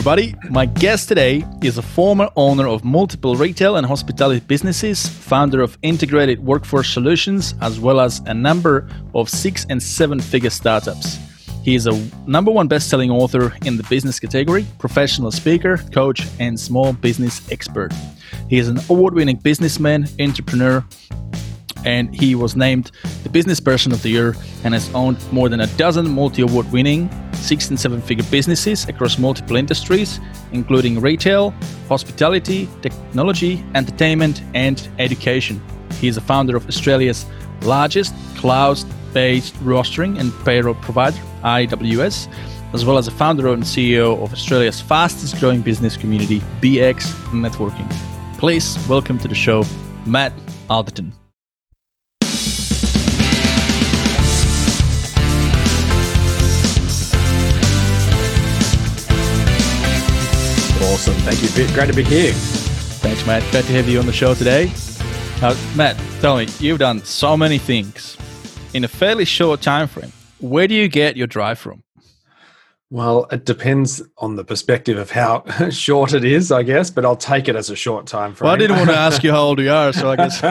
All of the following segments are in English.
Everybody. My guest today is a former owner of multiple retail and hospitality businesses, founder of Integrated Workforce Solutions, as well as a number of six and seven figure startups. He is a number one best selling author in the business category, professional speaker, coach, and small business expert. He is an award winning businessman, entrepreneur, and he was named the Business Person of the Year and has owned more than a dozen multi award winning six and seven figure businesses across multiple industries, including retail, hospitality, technology, entertainment, and education. He is a founder of Australia's largest cloud based rostering and payroll provider, IWS, as well as a founder and CEO of Australia's fastest growing business community, BX Networking. Please welcome to the show, Matt Alderton. Awesome. Thank you. Great to be here. Thanks, Matt. Great to have you on the show today. Now, Matt, tell me, you've done so many things in a fairly short time frame. Where do you get your drive from? Well, it depends on the perspective of how short it is, I guess, but I'll take it as a short time frame. Well, I didn't want to ask you how old you are, so I guess.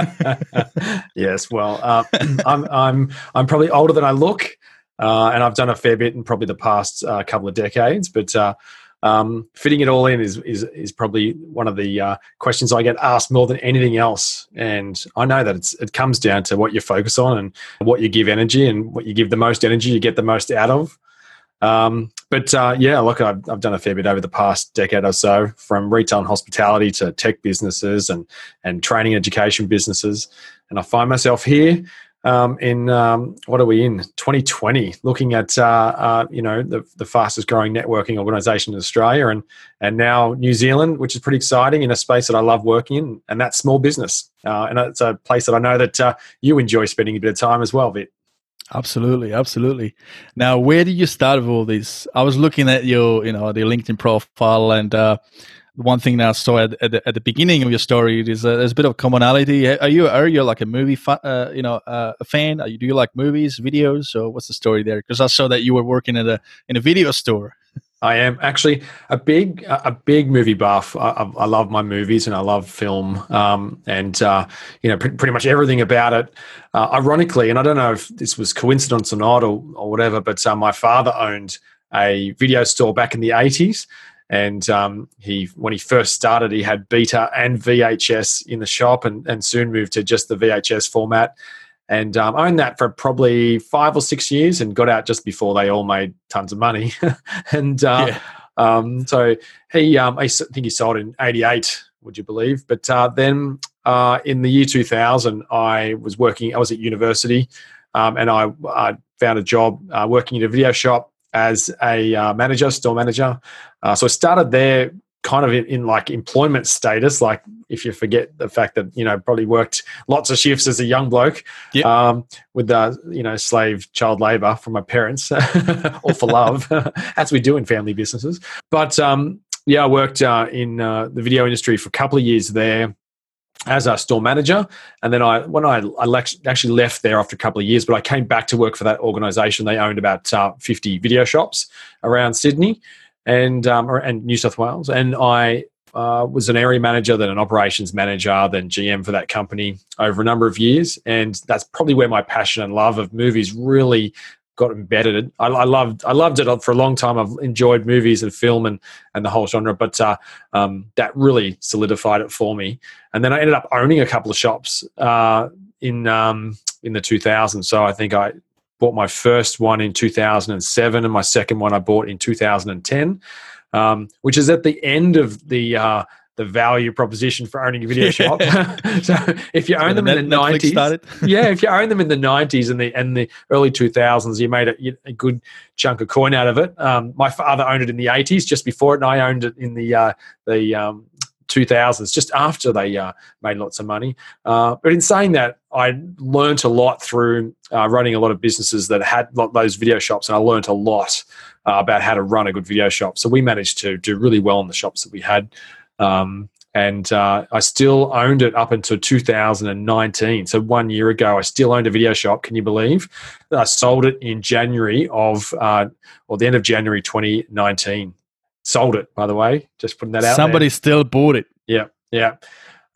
yes, well, uh, I'm I'm I'm probably older than I look, uh, and I've done a fair bit in probably the past uh, couple of decades. But uh, um, fitting it all in is is is probably one of the uh, questions I get asked more than anything else. And I know that it's it comes down to what you focus on and what you give energy, and what you give the most energy, you get the most out of. Um, but uh, yeah, look, I've, I've done a fair bit over the past decade or so, from retail and hospitality to tech businesses and and training education businesses, and I find myself here um, in um, what are we in 2020 looking at uh, uh, you know the, the fastest growing networking organization in australia and and now new zealand which is pretty exciting in a space that i love working in and that's small business uh, and it's a place that i know that uh, you enjoy spending a bit of time as well Vit. Absolutely, absolutely. Now, where did you start with all this? I was looking at your, you know, the LinkedIn profile, and uh, one thing that I saw at, at, the, at the beginning of your story is there's a bit of commonality. Are you are you like a movie fa- uh, you know uh, a fan? You, do you like movies, videos? So what's the story there? Because I saw that you were working at a in a video store. I am actually a big a big movie buff. I, I love my movies and I love film, um, and uh, you know pr- pretty much everything about it. Uh, ironically, and I don't know if this was coincidence or not or, or whatever, but uh, my father owned a video store back in the eighties, and um, he, when he first started, he had beta and VHS in the shop, and, and soon moved to just the VHS format. And um, owned that for probably five or six years, and got out just before they all made tons of money. and uh, yeah. um, so he, um, I think he sold in '88. Would you believe? But uh, then uh, in the year 2000, I was working. I was at university, um, and I, I, found a job uh, working in a video shop as a uh, manager, store manager. Uh, so I started there kind of in, in, like employment status, like if you forget the fact that, you know, probably worked lots of shifts as a young bloke yep. um, with, the, you know, slave child labor from my parents or for love, as we do in family businesses. But um, yeah, I worked uh, in uh, the video industry for a couple of years there as a store manager. And then I, when I, I actually left there after a couple of years, but I came back to work for that organization. They owned about uh, 50 video shops around Sydney and, um, and New South Wales. And I uh, was an area manager, then an operations manager, then GM for that company over a number of years. And that's probably where my passion and love of movies really got embedded. I, I, loved I loved it for a long time. I've enjoyed movies and film and and the whole genre, but uh, um, that really solidified it for me. And then I ended up owning a couple of shops uh, in um, in the 2000s. So I think I bought my first one in 2007, and my second one I bought in 2010, um, which is at the end of the uh, the value proposition for owning a video shop. so if you own them in the nineties, yeah, if you own them in the nineties and the and the early two thousands, you made a, a, good chunk of coin out of it. Um, my father owned it in the eighties, just before it, and I owned it in the uh, the um, 2000s, just after they uh, made lots of money. Uh, but in saying that, I learned a lot through uh, running a lot of businesses that had those video shops, and I learned a lot uh, about how to run a good video shop. So we managed to do really well in the shops that we had. Um, and uh, I still owned it up until 2019. So one year ago, I still owned a video shop. Can you believe? I sold it in January of, uh, or the end of January 2019. sold it, by the way. Just putting that out. Somebody there. still bought it. Yeah, yeah.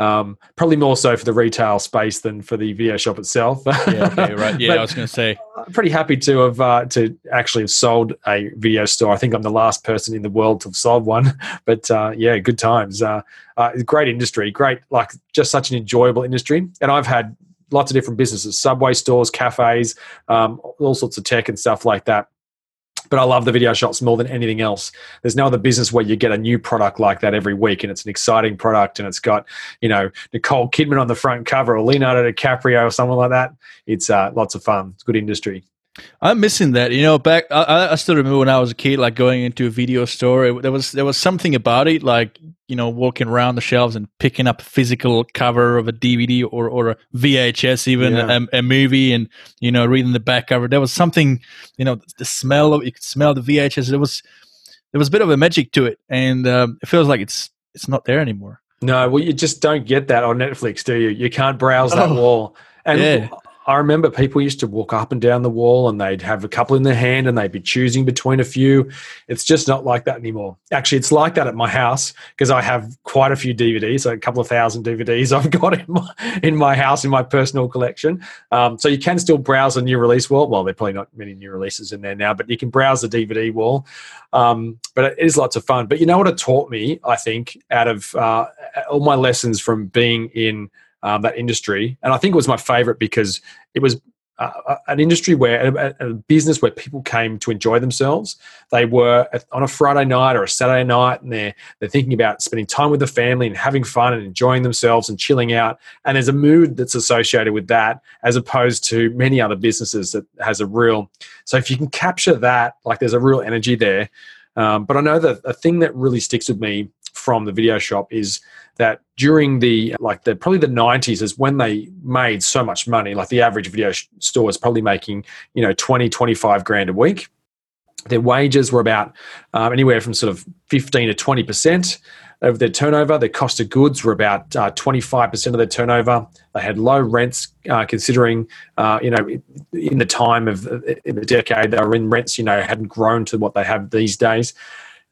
Um, probably more so for the retail space than for the video shop itself. yeah, okay, right. Yeah, I was going to say. Pretty happy to have uh, to actually have sold a video store. I think I'm the last person in the world to have sold one. But uh, yeah, good times. Uh, uh, great industry, great like just such an enjoyable industry. And I've had lots of different businesses, subway stores, cafes, um, all sorts of tech and stuff like that but I love the video shots more than anything else. There's no other business where you get a new product like that every week, and it's an exciting product, and it's got you know Nicole Kidman on the front cover or Leonardo DiCaprio or someone like that. It's uh, lots of fun. It's good industry. I'm missing that. You know, back I, I, still remember when I was a kid, like going into a video store. It, there was there was something about it, like you know, walking around the shelves and picking up a physical cover of a DVD or or a VHS, even yeah. a, a, movie, and you know, reading the back cover. There was something, you know, the smell of you could smell the VHS. There was there was a bit of a magic to it, and um, it feels like it's it's not there anymore. No, well, you just don't get that on Netflix, do you? You can't browse that oh, wall. And yeah. I remember people used to walk up and down the wall and they'd have a couple in their hand and they'd be choosing between a few. It's just not like that anymore. Actually, it's like that at my house because I have quite a few DVDs, a couple of thousand DVDs I've got in my, in my house in my personal collection. Um, so you can still browse a new release wall. Well, there are probably not many new releases in there now, but you can browse the DVD wall. Um, but it is lots of fun. But you know what it taught me, I think, out of uh, all my lessons from being in – um, that industry. And I think it was my favorite because it was uh, an industry where a, a, business where people came to enjoy themselves. They were on a Friday night or a Saturday night, and they're they're thinking about spending time with the family and having fun and enjoying themselves and chilling out. And there's a mood that's associated with that, as opposed to many other businesses that has a real. So if you can capture that, like there's a real energy there. Um, but I know that a thing that really sticks with me from the video shop is that during the like the probably the 90s is when they made so much money. Like the average video store was probably making you know 20 25 grand a week. Their wages were about um, anywhere from sort of 15 to 20 percent of their turnover. Their cost of goods were about uh, 25 percent of their turnover. They had low rents uh, considering uh, you know in the time of in the decade they were in rents you know hadn't grown to what they have these days.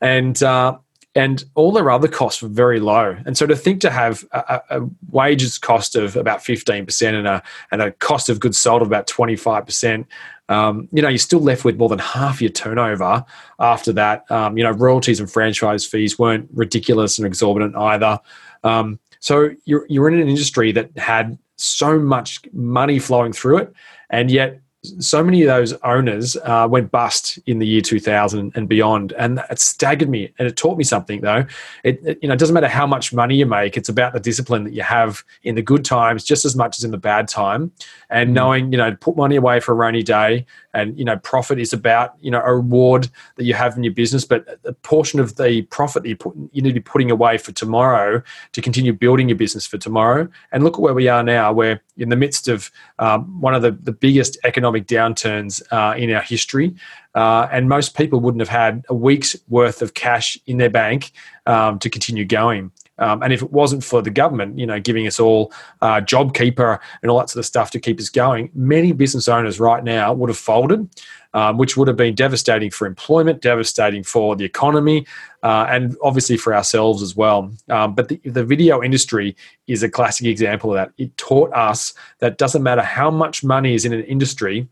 And uh, and all their other costs were very low. And so to think to have a, a wages cost of about 15% and a, and a cost of goods sold of about 25%, um, you know, you're still left with more than half your turnover after that. Um, you know, royalties and franchise fees weren't ridiculous and exorbitant either. Um, so you're, you're in an industry that had so much money flowing through it, and yet so many of those owners uh, went bust in the year 2000 and beyond. And it staggered me. And it taught me something though. It, it, you know it doesn't matter how much money you make it's about the discipline that you have in the good times just as much as in the bad time. And mm. knowing you know put money away for a rainy day and you know profit is about you know a reward that you have in your business. But a portion of the profit that you put you need to be putting away for tomorrow to continue building your business for tomorrow. And look at where we are now. Where in the midst of um, one of the, the biggest economic downturns uh, in our history. Uh, and most people wouldn't have had a week's worth of cash in their bank um, to continue going um, and if it wasn't for the government, you know, giving us all uh, JobKeeper and all that sort of stuff to keep us going, many business owners right now would have folded, um, which would have been devastating for employment, devastating for the economy, uh, and obviously for ourselves as well. Um, but the, the video industry is a classic example of that. It taught us that doesn't matter how much money is in an industry,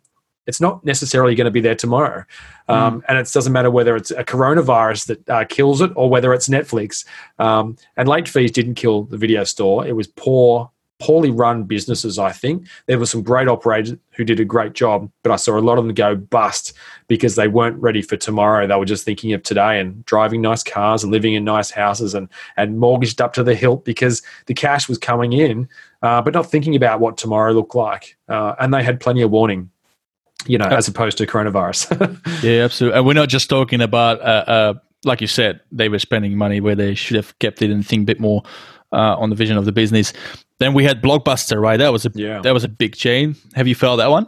it's not necessarily going to be there tomorrow. Um, mm. And it doesn't matter whether it's a coronavirus that uh, kills it or whether it's Netflix. Um, and late fees didn't kill the video store. It was poor, poorly run businesses, I think. There were some great operators who did a great job, but I saw a lot of them go bust because they weren't ready for tomorrow. They were just thinking of today and driving nice cars and living in nice houses and, and mortgaged up to the hilt because the cash was coming in, uh, but not thinking about what tomorrow looked like. Uh, and they had plenty of warning you know, as opposed to coronavirus. yeah, absolutely. And we're not just talking about, uh, uh, like you said, they were spending money where they should have kept it and think a bit more uh, on the vision of the business. Then we had Blockbuster, right? That was a yeah. that was a big chain. Have you felt that one?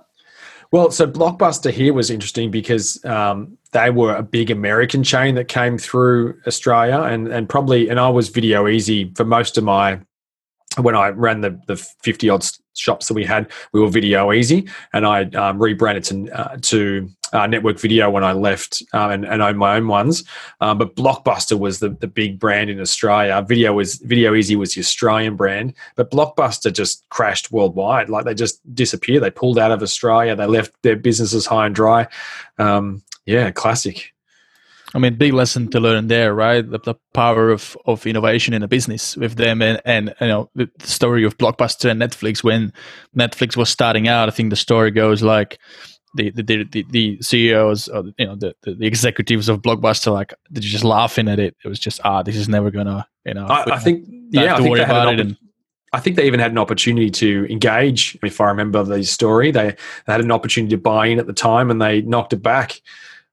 Well, so Blockbuster here was interesting because um, they were a big American chain that came through Australia, and and probably, and I was Video Ezy for most of my when I ran the the fifty odd shops that we had, we were Video Ezy, and I um, rebranded to uh, to uh, Network Video when I left um, and, and owned my own ones. Um, but Blockbuster was the, the big brand in Australia. Video was Video Ezy was the Australian brand, but Blockbuster just crashed worldwide. Like they just disappeared. They pulled out of Australia. They left their businesses high and dry. Um, yeah, classic. I mean, big lesson to learn there, right? The, the, power of, of innovation in a business with them, and, and you know the story of Blockbuster and Netflix. When Netflix was starting out, I think the story goes like the the the, the CEOs, or, you know, the, the executives of Blockbuster, like they're just laughing at it. It was just ah, this is never gonna, you know. I, I think yeah, I think they had an, I think they even had an opportunity to engage. If I remember the story, they, they had an opportunity to buy in at the time, and they knocked it back.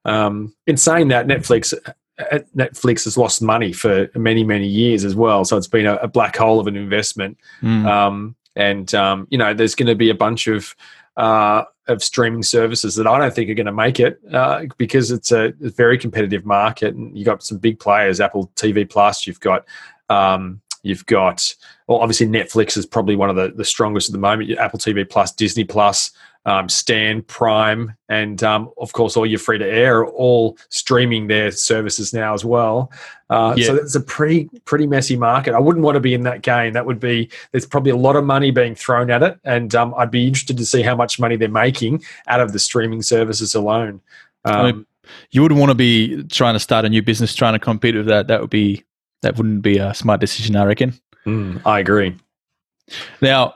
Um, in saying that, Netflix uh, Netflix has lost money for many many years as well, so it's been a, a black hole of an investment. Mm. Um, and um, you know, there's going to be a bunch of uh, of streaming services that I don't think are going to make it uh, because it's a, a, very competitive market, and you've got some big players, Apple TV Plus. You've got um, you've got well, obviously Netflix is probably one of the, the strongest at the moment. Apple TV Plus, Disney Plus, um, Stan, Prime, and um, of course all your free to air are all streaming their services now as well. Uh, yeah. So it's a pretty pretty messy market. I wouldn't want to be in that game. That would be there's probably a lot of money being thrown at it, and um, I'd be interested to see how much money they're making out of the streaming services alone. I mean, um, you wouldn't want to be trying to start a new business trying to compete with that. That would be that wouldn't be a smart decision, I reckon. Mm, I agree. Now,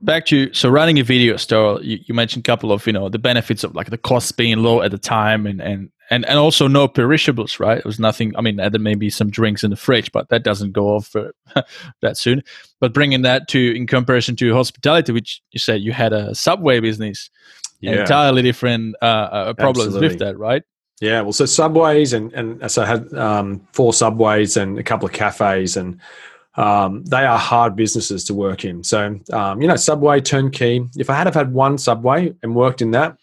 back to so running a video store you, you, mentioned a couple of you know the benefits of like the costs being low at the time and and and, and also no perishables right it was nothing i mean there may be some drinks in the fridge but that doesn't go off for that soon but bringing that to in comparison to hospitality which you said you had a subway business yeah. entirely different uh, uh, problems Absolutely. with that right yeah well so subways and and so i had um, four subways and a couple of cafes and um, they are hard businesses to work in. So, um, you know, Subway, turnkey. If I had have had one Subway and worked in that,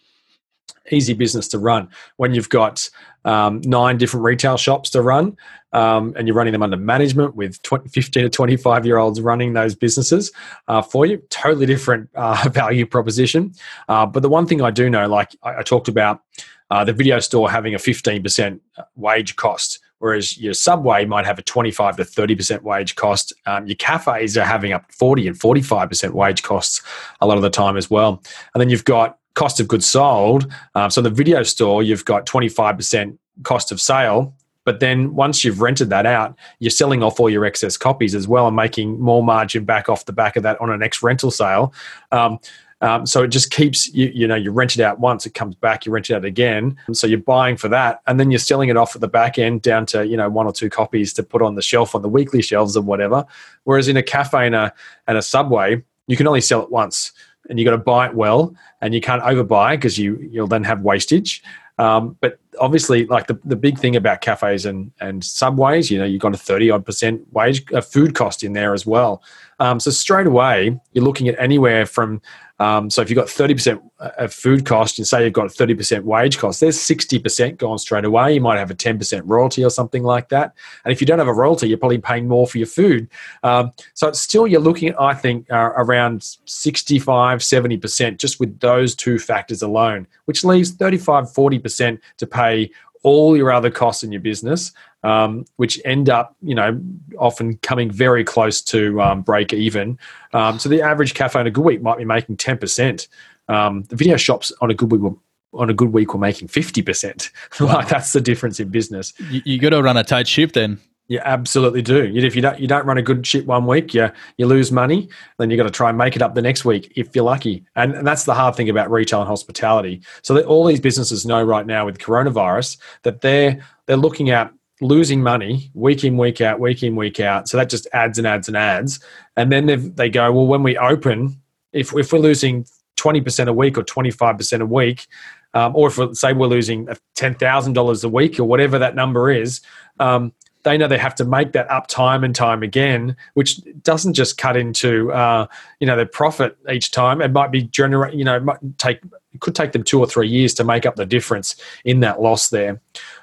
easy business to run. When you've got um, nine different retail shops to run um, and you're running them under management with 20, 15 to 25 year olds running those businesses uh, for you, totally different uh, value proposition. Uh, but the one thing I do know, like I, I talked about uh, the video store having a 15% wage cost whereas your subway might have a 25 to 30% wage cost. Um, your cafes are having up 40 and 45% wage costs a lot of the time as well. And then you've got cost of goods sold. Um, so the video store, you've got 25% cost of sale. But then once you've rented that out, you're selling off all your excess copies as well and making more margin back off the back of that on an ex rental sale. Um, um, so it just keeps you, you know, you rent it out once, it comes back, you rent it out again. And So you're buying for that, and then you're selling it off at the back end down to you know one or two copies to put on the shelf on the weekly shelves or whatever. Whereas in a cafe and a and a subway, you can only sell it once, and you got to buy it well, and you can't overbuy because you you'll then have wastage. Um, but obviously, like the, the big thing about cafes and, and subways, you know, you've got a 30 odd percent wage, a food cost in there as well. Um, so straight away, you're looking at anywhere from um, so if you've got 30% of food cost and say you've got 30% wage cost, there's 60% gone straight away. You might have a 10% royalty or something like that. And if you don't have a royalty, you're probably paying more for your food. Um, so it's still, you're looking at, I think, uh, around 65, 70% just with those two factors alone, which leaves 35, 40% to pay all your other costs in your business, um, which end up, you know, often coming very close to um, break even. Um, so the average cafe on a good week might be making ten percent. Um, the video shops on a good week will, on a good week were making fifty percent. like that's the difference in business. You, you got to run a tight ship then. You absolutely do. If you don't, you don't run a good ship one week, you you lose money. Then you got to try and make it up the next week if you're lucky. And, and that's the hard thing about retail and hospitality. So that all these businesses know right now with coronavirus that they're they're looking at losing money week in week out, week in week out. So that just adds and adds and adds. And then they go, well, when we open, if if we're losing twenty percent a week or twenty five percent a week, um, or if we say we're losing ten thousand dollars a week or whatever that number is. Um, they know they have to make that up time and time again, which doesn't just cut into uh, you know their profit each time. It might be generate you know might take it could take them two or three years to make up the difference in that loss there.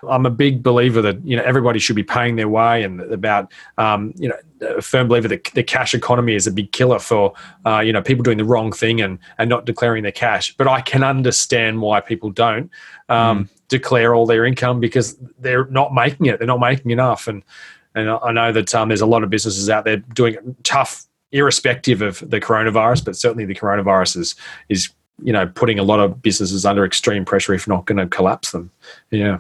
I'm a big believer that you know everybody should be paying their way and about um, you know a firm believer that the cash economy is a big killer for uh, you know people doing the wrong thing and and not declaring their cash. But I can understand why people don't um, mm. Declare all their income because they're not making it. They're not making enough. And and I know that um, there's a lot of businesses out there doing tough, irrespective of the coronavirus. But certainly the coronavirus is is you know putting a lot of businesses under extreme pressure, if not going to collapse them. Yeah.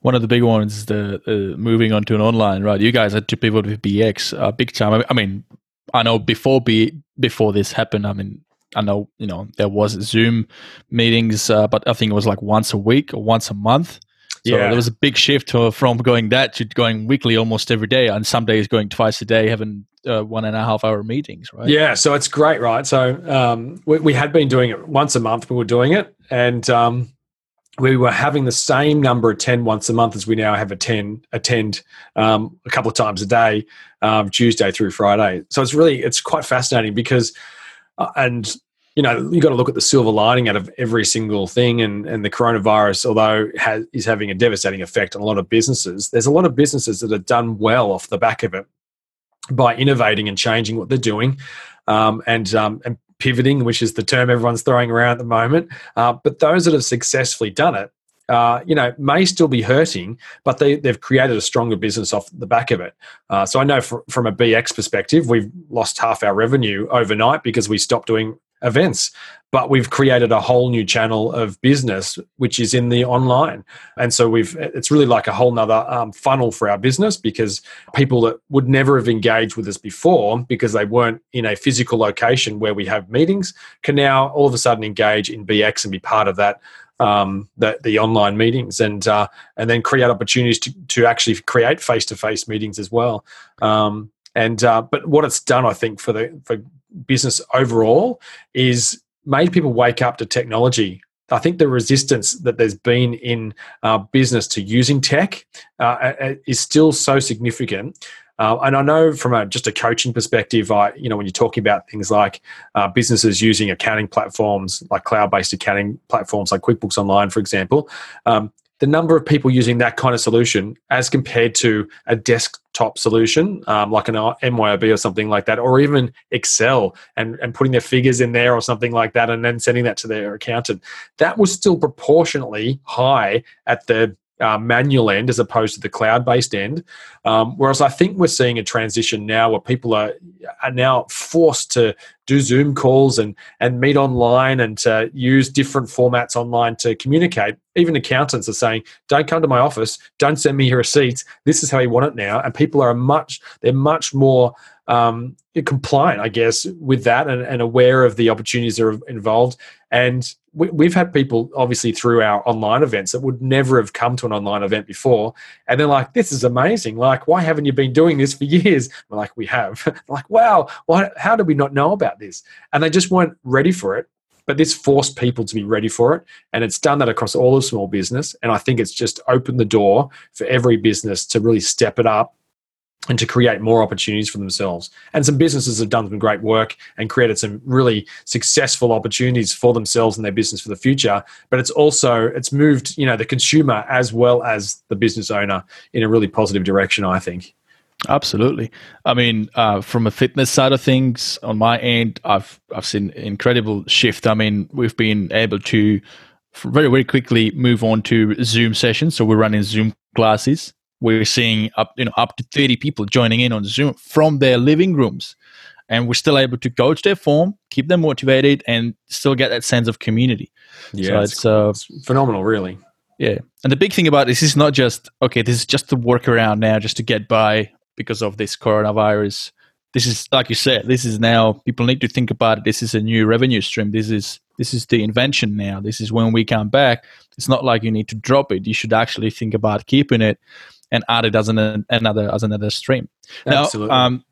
One of the big ones is the uh, moving on to an online, right? You guys had to pivot with BX uh, big time. I mean, I know before B before this happened. I mean, I know you know there was Zoom meetings, uh, but I think it was like once a week or once a month. So yeah. there was a big shift to, from going that to going weekly almost every day, and some days going twice a day, having uh, one and a half hour meetings, right? Yeah, so it's great, right? So um, we, we, had been doing it once a month. But We were doing it, and um, we were having the same number attend once a month as we now have attend attend um, a couple of times a day, um, Tuesday through Friday. So it's really it's quite fascinating because, uh, and you know you got to look at the silver lining out of every single thing, and and the coronavirus, although has, is having a devastating effect on a lot of businesses, there's a lot of businesses that have done well off the back of it by innovating and changing what they're doing. Um, and um, and pivoting, which is the term everyone's throwing around at the moment. Uh, but those that have successfully done it, uh, you know, may still be hurting, but they, they've created a stronger business off the back of it. Uh, so I know for, from a BX perspective, we've lost half our revenue overnight because we stopped doing events but we've created a whole new channel of business which is in the online and so we've it's really like a whole nother um, funnel for our business because people that would never have engaged with us before because they weren't in a physical location where we have meetings can now all of a sudden engage in bx and be part of that um, the, the online meetings and uh, and then create opportunities to, to actually create face-to-face meetings as well um, and uh, but what it's done, I think, for the for business overall is made people wake up to technology. I think the resistance that there's been in uh, business to using tech uh, is still so significant. Uh, and I know from a, just a coaching perspective, I you know when you're talking about things like uh, businesses using accounting platforms like cloud-based accounting platforms like QuickBooks Online, for example, um, the number of people using that kind of solution as compared to a desktop solution um, like an MYOB or something like that, or even Excel and, and putting their figures in there or something like that and then sending that to their accountant, that was still proportionately high at the uh, manual end as opposed to the cloud-based end. Um, whereas I think we're seeing a transition now where people are are now forced to do Zoom calls and and meet online and to use different formats online to communicate. Even accountants are saying, "Don't come to my office. Don't send me your receipts. This is how you want it now." And people are much they're much more um, compliant, I guess, with that and, and aware of the opportunities that are involved. And we, have had people obviously through our online events that would never have come to an online event before. And they're like, this is amazing. Like, why haven't you been doing this for years? We're like, we have. like, wow, why, how did we not know about this? And they just weren't ready for it. But this forced people to be ready for it. And it's done that across all of small business. And I think it's just opened the door for every business to really step it up and to create more opportunities for themselves. And some businesses have done some great work and created some really successful opportunities for themselves and their business for the future. But it's also it's moved, you know, the consumer as well as the business owner in a really positive direction, I think. Absolutely. I mean, uh, from a fitness side of things, on my end, I've I've seen incredible shift. I mean, we've been able to very very quickly move on to Zoom sessions. So we're running Zoom classes we're seeing up you know up to 30 people joining in on zoom from their living rooms and we're still able to coach their form keep them motivated and still get that sense of community yeah so it's, it's, uh, it's phenomenal really yeah and the big thing about this is not just okay this is just the workaround now just to get by because of this coronavirus this is like you said this is now people need to think about it this is a new revenue stream this is this is the invention now this is when we come back it's not like you need to drop it you should actually think about keeping it and add it as an, another as another stream. Now, Absolutely. Um,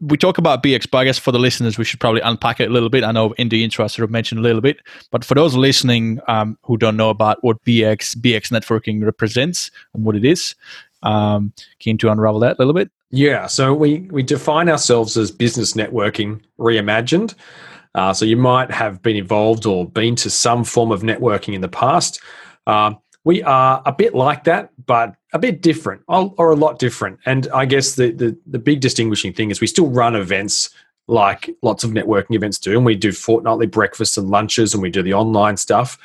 we talk about BX, but I guess for the listeners, we should probably unpack it a little bit. I know in the intro I sort of mentioned a little bit, but for those listening um, who don't know about what BX BX networking represents and what it is, um, keen to unravel that a little bit. Yeah, so we we define ourselves as business networking reimagined. Uh, so you might have been involved or been to some form of networking in the past. Uh, we are a bit like that, but a bit different, or, a lot different. And I guess the, the the big distinguishing thing is we still run events like lots of networking events do, and we do fortnightly breakfasts and lunches, and we do the online stuff.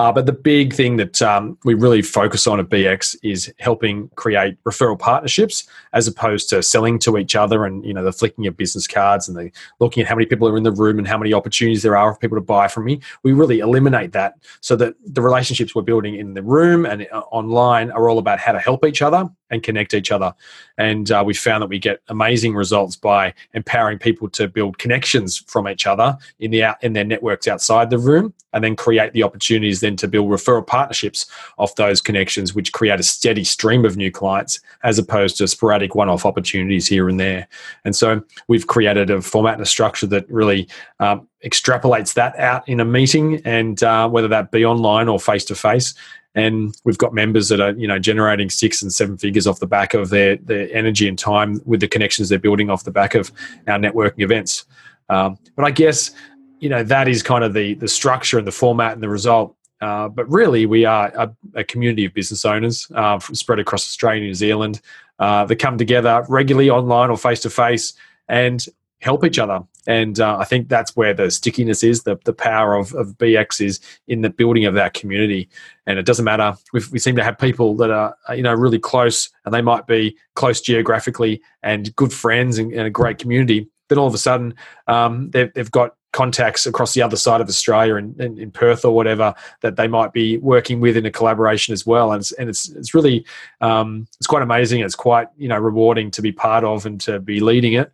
Uh, but the big thing that um, we really focus on at BX is helping create referral partnerships as opposed to selling to each other and you know the flicking of business cards and the looking at how many people are in the room and how many opportunities there are for people to buy from me. We really eliminate that so that the relationships we're building in the room and uh, online are all about how to help each other and connect each other. And uh, we found that we get amazing results by empowering people to build connections from each other in the out, in their networks outside the room, and then create the opportunities then to build referral partnerships off those connections, which create a steady stream of new clients as opposed to sporadic one-off opportunities here and there. And so we've created a format and a structure that really um, extrapolates that out in a meeting, and uh, whether that be online or face to face and we've got members that are you know generating six and seven figures off the back of their their energy and time with the connections they're building off the back of our networking events. Um, but I guess you know that is kind of the the structure and the format and the result. Uh, but really, we are a, a community of business owners uh, spread across Australia and New Zealand uh, that come together regularly online or face to face and help each other. And uh, I think that's where the stickiness is, the, the power of, of BX is in the building of that community. And it doesn't matter. we we seem to have people that are, you know, really close and they might be close geographically and good friends and, and a great community. Then all of a sudden, um, they've, they've got contacts across the other side of Australia in, in, in, Perth or whatever that they might be working with in a collaboration as well. And it's, and it's, it's really, um, it's quite amazing. It's quite, you know, rewarding to be part of and to be leading it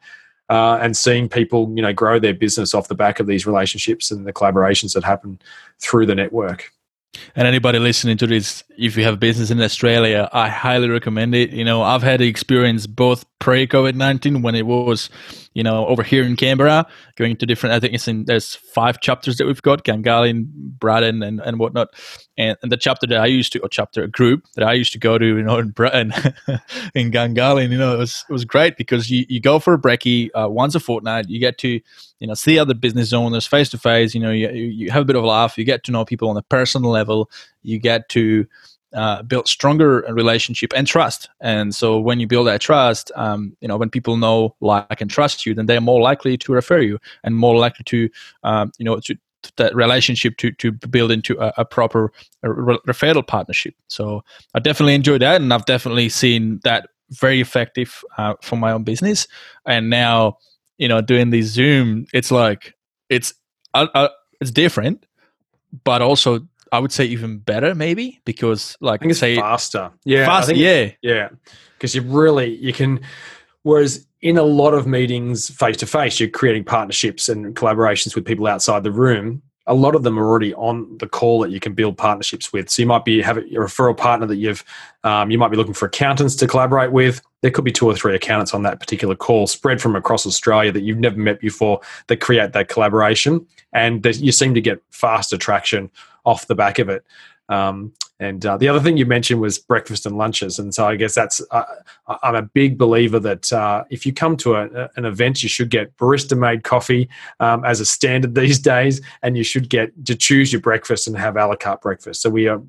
uh, and seeing people you know grow their business off the back of these relationships and the collaborations that happen through the network. And anybody listening to this, if you have business in Australia, I highly recommend it. You know, I've had experience both pre COVID 19 when it was you know, over here in Canberra, going to different. I think it's in there's five chapters that we've got: Gungahlin, Braddon, and and whatnot. And, and the chapter that I used to, or chapter group that I used to go to, you know, in Braddon, in Gungahlin, you know, it was it was great because you, you go for a brekkie uh, once a fortnight. You get to you know see other business owners face to face. You know, you you have a bit of a laugh. You get to know people on a personal level. You get to uh, build stronger relationship and trust. And so when you build that trust, um, you know, when people know, like, and trust you, then they're more likely to refer you and more likely to, um, you know, to, to that relationship to to build into a, a proper a referral partnership. So I definitely enjoy that, and I've definitely seen that very effective uh, for my own business. And now, you know, doing the Zoom, it's like it's uh, uh, it's different, but also I would say even better, maybe because like I think it's say faster. Yeah, faster. Yeah, yeah, because you really you can. Whereas in a lot of meetings face to face, you're creating partnerships and collaborations with people outside the room. A lot of them are already on the call that you can build partnerships with. So you might be have a referral partner that you've um, you might be looking for accountants to collaborate with. There could be two or three accountants on that particular call, spread from across Australia that you've never met before, that create that collaboration, and you seem to get faster traction off the back of it. Um, and uh, the other thing you mentioned was breakfast and lunches, and so I guess that's uh, I'm a big believer that uh, if you come to a, an event, you should get barista made coffee um, as a standard these days, and you should get to choose your breakfast and have a la carte breakfast. So we are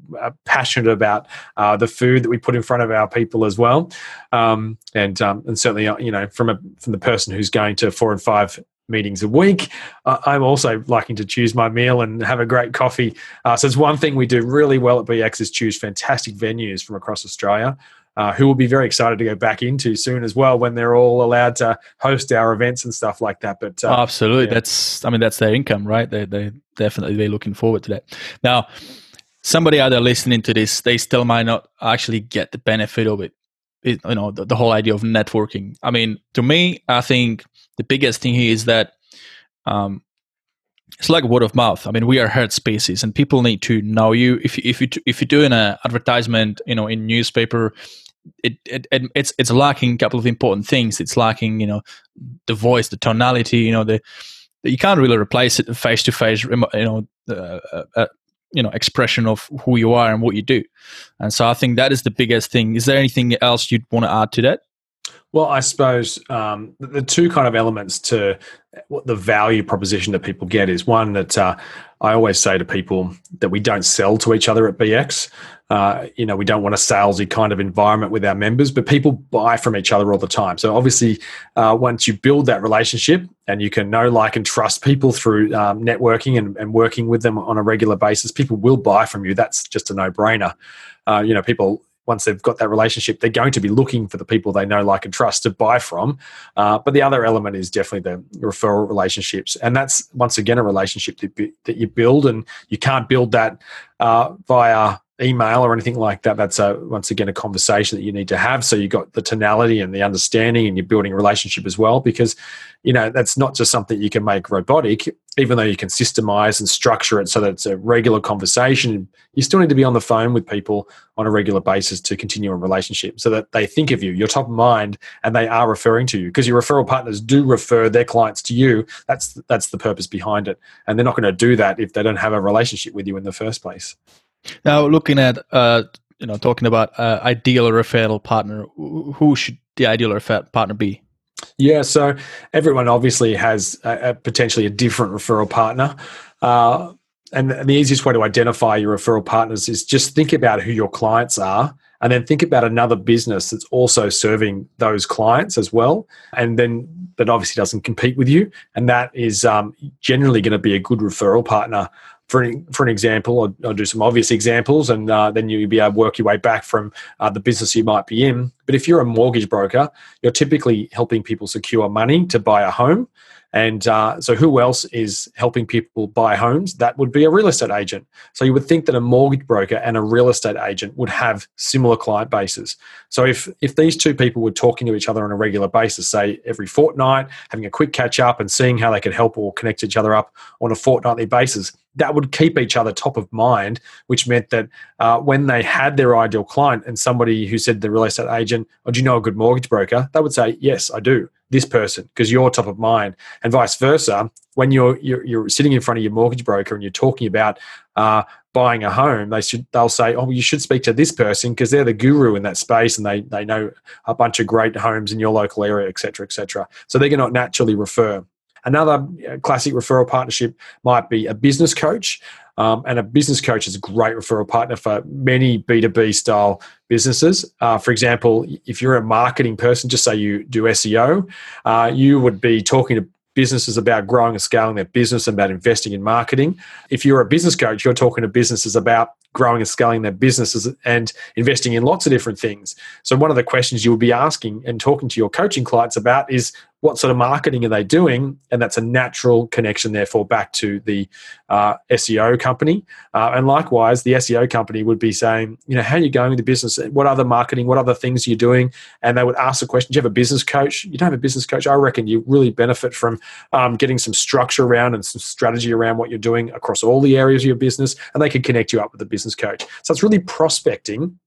passionate about uh, the food that we put in front of our people as well, um, and um, and certainly uh, you know from a from the person who's going to four and five meetings a week. Uh, I'm also liking to choose my meal and have a great coffee. Uh, so it's one thing we do really well at BX is choose fantastic venues from across Australia. Uh, who will be very excited to go back into soon as well when they're all allowed to host our events and stuff like that. But uh, oh, absolutely, yeah. that's I mean that's their income, right? They they definitely be looking forward to that. Now, somebody out there listening to this, they still might not actually get the benefit of it. it you know, the, the whole idea of networking. I mean, to me, I think the biggest thing here is that um, it's like word of mouth. I mean, we are herd species, and people need to know you. If you, if you if you're doing an advertisement, you know, in newspaper, it, it, it, it's it's lacking a couple of important things. It's lacking, you know, the voice, the tonality. You know, the you can't really replace it face to face. You know, uh, uh, you know, expression of who you are and what you do. And so I think that is the biggest thing. Is there anything else you'd want to add to that? Well, I suppose um, the two kind of elements to what the value proposition that people get is one that uh, I always say to people that we don't sell to each other at BX. Uh, you know, we don't want a salesy kind of environment with our members, but people buy from each other all the time. So obviously, uh, once you build that relationship and you can know, like, and trust people through um, networking and, and, working with them on a regular basis, people will buy from you. That's just a no-brainer. Uh, you know, people once they've got that relationship, they're going to be looking for the people they know, like, and trust to buy from. Uh, but the other element is definitely the referral relationships. And that's, once again, a relationship that, that you build, and you can't build that uh, via email or anything like that that's a once again a conversation that you need to have. So you've got the tonality and the understanding and you're building a relationship as well because you know that's not just something you can make robotic even though you can systemize and structure it so that it's a regular conversation you still need to be on the phone with people on a regular basis to continue a relationship so that they think of you you're top of mind and they are referring to you. Because your referral partners do refer their clients to you. That's that's the purpose behind it. And they're not going to do that if they don't have a relationship with you in the first place now, looking at uh, you know, talking about uh, ideal referral partner, who should the ideal referral partner be? Yeah, so everyone obviously has a, a potentially a different referral partner. Uh, and the easiest way to identify your referral partners is just think about who your clients are and then think about another business that's also serving those clients as well and then that obviously doesn't compete with you and that is um, generally going to be a good referral partner for an, for an example, I'll, I'll do some obvious examples, and uh, then you'll be able to work your way back from uh, the business you might be in. But if you're a mortgage broker, you're typically helping people secure money to buy a home. And uh, so, who else is helping people buy homes? That would be a real estate agent. So, you would think that a mortgage broker and a real estate agent would have similar client bases. So, if if these two people were talking to each other on a regular basis, say every fortnight, having a quick catch up and seeing how they could help or connect each other up on a fortnightly basis, that would keep each other top of mind, which meant that uh, when they had their ideal client and somebody who said the real estate agent, oh, do you know a good mortgage broker? They would say, yes, I do. This person, because you're top of mind, and vice versa. When you're, you're, you're sitting in front of your mortgage broker and you're talking about uh, buying a home, they should they'll say, oh, you should speak to this person because they're the guru in that space and they they know a bunch of great homes in your local area, et cetera, et cetera. So they're going to naturally refer. Another uh, classic referral partnership might be a business coach. Um, and a business coach is a great referral partner for many B2B style businesses. Uh, for example, if you're a marketing person, just say you do SEO, uh, you would be talking to businesses about growing and scaling their business and about investing in marketing. If you're a business coach, you're talking to businesses about growing and scaling their businesses and investing in lots of different things. So, one of the questions you will be asking and talking to your coaching clients about is what sort of marketing are they doing? And that's a natural connection, therefore, back to the uh, SEO company. Uh, and likewise, the SEO company would be saying, you know, how are you going with the business? What other marketing? What other things are you doing? And they would ask the question, do you have a business coach? You don't have a business coach. I reckon you really benefit from um, getting some structure around and some strategy around what you're doing across all the areas of your business. And they could connect you up with a business coach. So it's really prospecting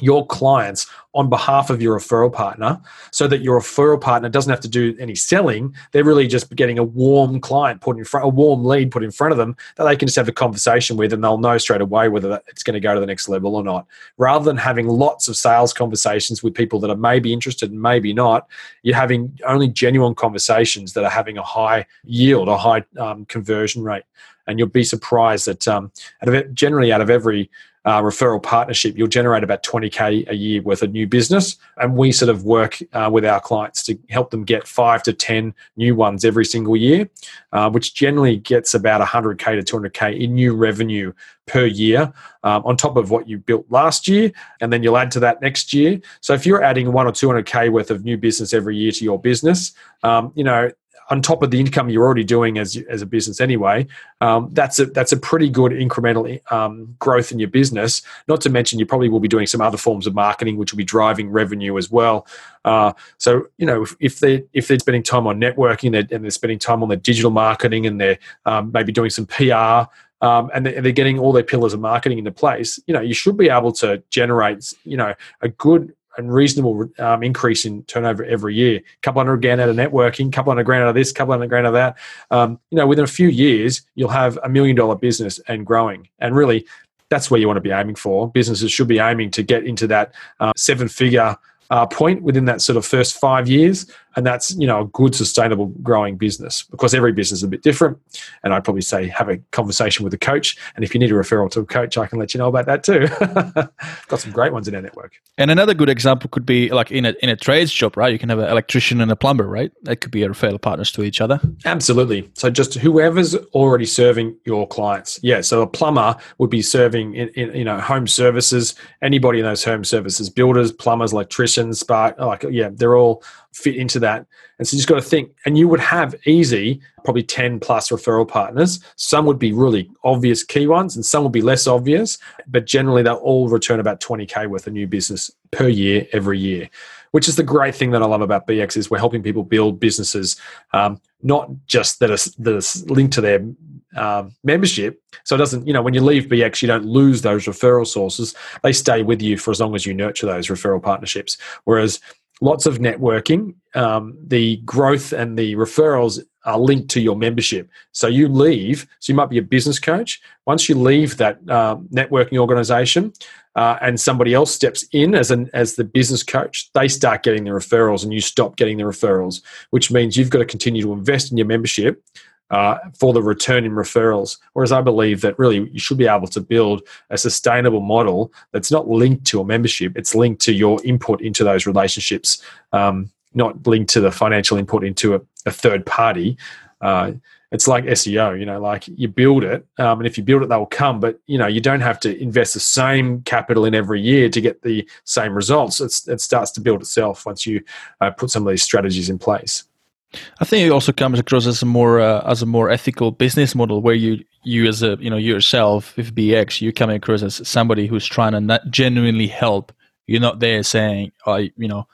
your clients on behalf of your referral partner so that your referral partner doesn't have to do any selling. They're really just getting a warm client put in front a warm lead put in front of them that they can just have a conversation with and they'll know straight away whether it's going to go to the next level or not. Rather than having lots of sales conversations with people that are maybe interested and maybe not you're having only genuine conversations that are having a high yield a high um, conversion rate. And you'll be surprised that um, out of generally out of every uh, referral partnership, you'll generate about 20K a year worth of new business. And we sort of work uh, with our clients to help them get five to 10 new ones every single year, uh, which generally gets about 100K to 200K in new revenue per year um, on top of what you built last year. And then you'll add to that next year. So if you're adding one or 200K worth of new business every year to your business, um, you know, on top of the income you're already doing as as a business anyway, um, that's a that's a pretty good incremental um, growth in your business. Not to mention you probably will be doing some other forms of marketing, which will be driving revenue as well. Uh, so you know if, if they if they're spending time on networking they're, and they're spending time on their digital marketing and they're um, maybe doing some PR. Um, and they're getting all their pillars of marketing into place. You know, you should be able to generate, you know, a good and reasonable um, increase in turnover every year. A couple hundred grand out of networking, couple hundred grand out of this, couple hundred grand out of that. Um, you know, within a few years, you'll have a million dollar business and growing. And really, that's where you want to be aiming for. Businesses should be aiming to get into that uh, seven figure uh, point within that sort of first five years, and that's you know a good sustainable growing business. Because every business is a bit different, and I'd probably say have a conversation with a coach. And if you need a referral to a coach, I can let you know about that too. Got some great ones in our network. And another good example could be like in a in a trades job, right? You can have an electrician and a plumber, right? That could be a referral partners to each other. Absolutely. So just whoever's already serving your clients. Yeah. So a plumber would be serving in, in you know home services. Anybody in those home services, builders, plumbers, electricians, spark, like yeah, they're all fit into that. And so you just got to think, and you would have easy, probably 10 plus referral partners. Some would be really obvious key ones, and some would be less obvious, but generally they'll all return about 20K worth of new business per year, every year. Which is the great thing that I love about BX is we're helping people build businesses, um, not just that are, that are linked to their um, membership. So it doesn't, you know, when you leave BX, you don't lose those referral sources. They stay with you for as long as you nurture those referral partnerships. Whereas lots of networking. Um, the growth and the referrals are linked to your membership. So you leave, so you might be a business coach. Once you leave that uh, networking organization uh, and somebody else steps in as, an, as the business coach, they start getting the referrals and you stop getting the referrals, which means you've got to continue to invest in your membership uh, for the return in referrals. Whereas I believe that really you should be able to build a sustainable model that's not linked to a membership, it's linked to your input into those relationships, um, not linked to the financial input into a, a third party. Uh, it's like SEO, you know, like you build it, um, and if you build it, they'll come. But you know, you don't have to invest the same capital in every year to get the same results. It's, it starts to build itself once you uh, put some of these strategies in place. I think it also comes across as a more uh, as a more ethical business model where you you as a you know yourself with BX you coming across as somebody who's trying to not genuinely help. You're not there saying, "I you know,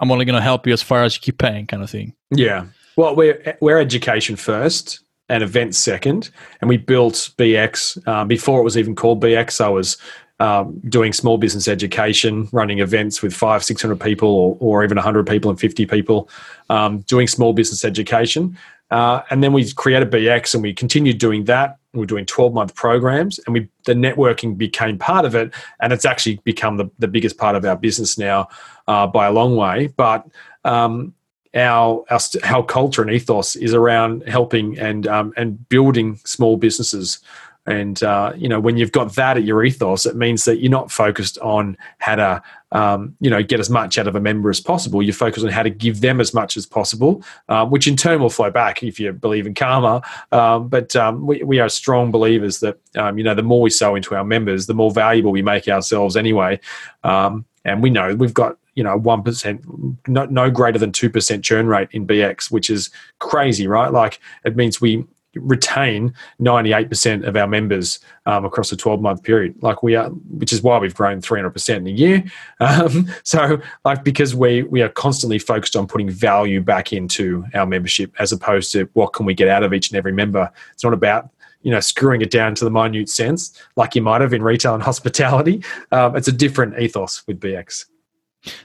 I'm only going to help you as far as you keep paying," kind of thing. Yeah. Well, we're we're education first and events second, and we built BX um, before it was even called BX. I was um, doing small business education, running events with five, 600 people or, or even 100 people and 50 people, um, doing small business education. Uh, and then we created BX and we continued doing that. We are doing 12 month programs and we the networking became part of it. And it's actually become the, the biggest part of our business now uh, by a long way. But um, our, our, our culture and ethos is around helping and, um, and building small businesses. And uh, you know, when you've got that at your ethos, it means that you're not focused on how to, um, you know, get as much out of a member as possible. You're focused on how to give them as much as possible, um, which in turn will flow back if you believe in karma. Um, but um, we, we, are strong believers that um, you know, the more we sow into our members, the more valuable we make ourselves anyway. Um, and we know we've got you know one percent, no, no greater than two percent churn rate in BX, which is crazy, right? Like it means we retain 98% of our members um, across a 12 month period. Like we are which is why we've grown 300% in a year. Um, so like because we we are constantly focused on putting value back into our membership as opposed to what can we get out of each and every member. It's not about you know screwing it down to the minute cents like you might have in retail and hospitality. Um, it's a different ethos with bx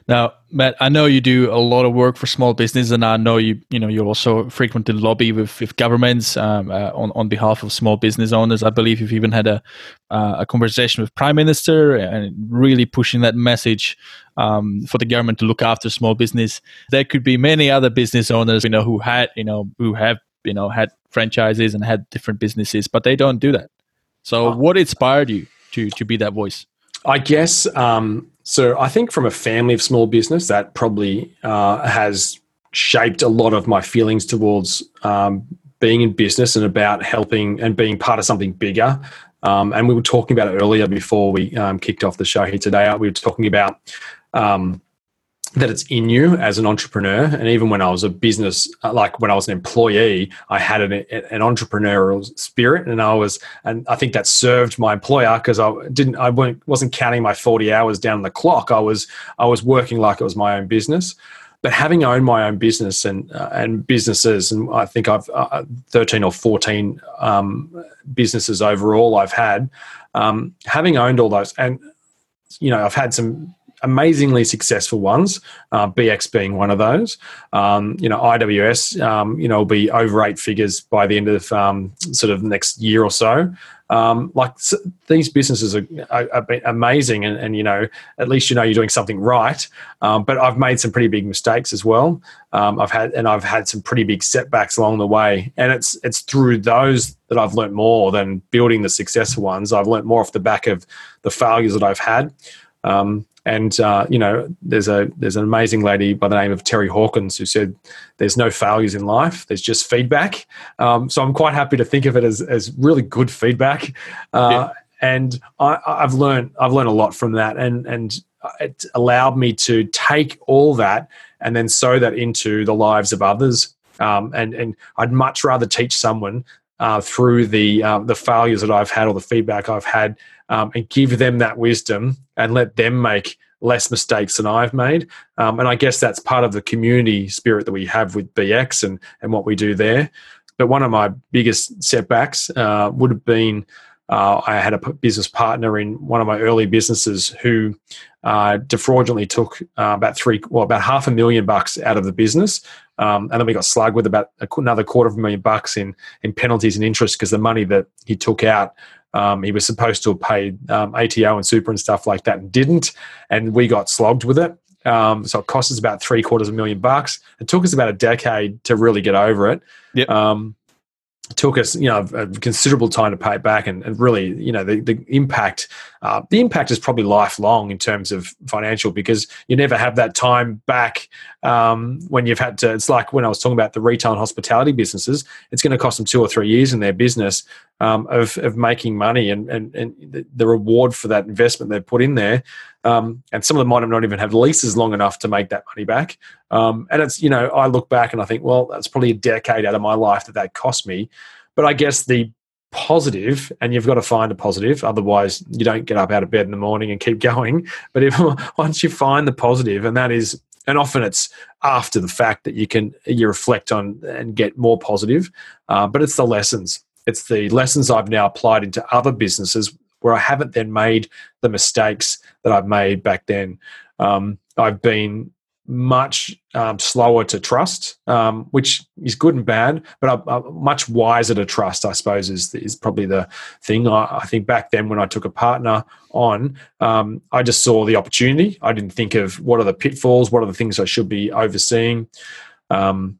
now, Matt, I know you do a lot of work for small business, and I know you you know you also frequently lobby with, with governments um, uh, on on behalf of small business owners. I believe you've even had a uh, a conversation with Prime Minister and really pushing that message um, for the government to look after small business. There could be many other business owners you know who had you know who have you know had franchises and had different businesses, but they don't do that. So, what inspired you to to be that voice? I guess um, so. I think from a family of small business, that probably uh, has shaped a lot of my feelings towards um, being in business and about helping and being part of something bigger. Um, and we were talking about it earlier before we um, kicked off the show here today. We were talking about um, that it's in you as an entrepreneur. And even when I was a business, uh, like when I was an employee, I had an, an entrepreneurial spirit, and I was, and I think that served my employer because I didn't, I wasn't counting my forty hours down the clock. I was, I was working like it was my own business. But having owned my own business and uh, and businesses, and I think I've uh, thirteen or fourteen um, businesses overall I've had. Um, having owned all those, and you know, I've had some amazingly successful ones, uh, BX being one of those. Um, you know, IWS, um, you know, will be over eight figures by the end of um, sort of next year or so. Um, like these businesses are, are, are amazing, and, and, you know, at least you know you're doing something right. Um, but I've made some pretty big mistakes as well. Um, I've had and I've had some pretty big setbacks along the way, and it's it's through those that I've learned more than building the successful ones. I've learned more off the back of the failures that I've had. Um, and uh, you know, there's a there's an amazing lady by the name of Terry Hawkins who said, "There's no failures in life. There's just feedback." Um, so I'm quite happy to think of it as as really good feedback. Uh, yeah. And I, I've learned I've learned a lot from that, and and it allowed me to take all that and then sow that into the lives of others. Um, and and I'd much rather teach someone uh, through the um, the failures that I've had or the feedback I've had, um, and give them that wisdom and let them make less mistakes than I've made. Um, and I guess that's part of the community spirit that we have with BX and and what we do there. But one of my biggest setbacks uh, would have been uh, I had a business partner in one of my early businesses who uh, defraudulently took uh, about three, well, about half a million bucks out of the business, um, and then we got slugged with about another quarter of a million bucks in in penalties and interest because the money that he took out. Um, he was supposed to have paid um, ATO and super and stuff like that and didn't. And we got slogged with it. Um, so it cost us about three quarters of a million bucks. It took us about a decade to really get over it. Yep. Took us you know a considerable time to pay it back and, and really you know the, the impact uh, the impact is probably lifelong in terms of financial because you never have that time back um, when you've had to it's like when i was talking about the retail and hospitality businesses it's going to cost them two or three years in their business um, of, of making money and, and, and the reward for that investment they've put in there um, and some of them might have not even have leases long enough to make that money back. Um, and it's, you know, I look back and I think, well, that's probably a decade out of my life that that cost me. But I guess the positive, and you've got to find a positive, otherwise you don't get up out of bed in the morning and keep going. But if once you find the positive, and that is, and often it's after the fact that you can you reflect on and get more positive. Uh, but it's the lessons. It's the lessons I've now applied into other businesses where I haven't then made the mistakes that I've made back then. Um, I've been much um, slower to trust, um, which is good and bad, but I'm, I'm, much wiser to trust, I suppose, is, is probably the thing. I, I think back then when I took a partner on, um, I just saw the opportunity. I didn't think of what are the pitfalls, what are the things I should be overseeing. Um,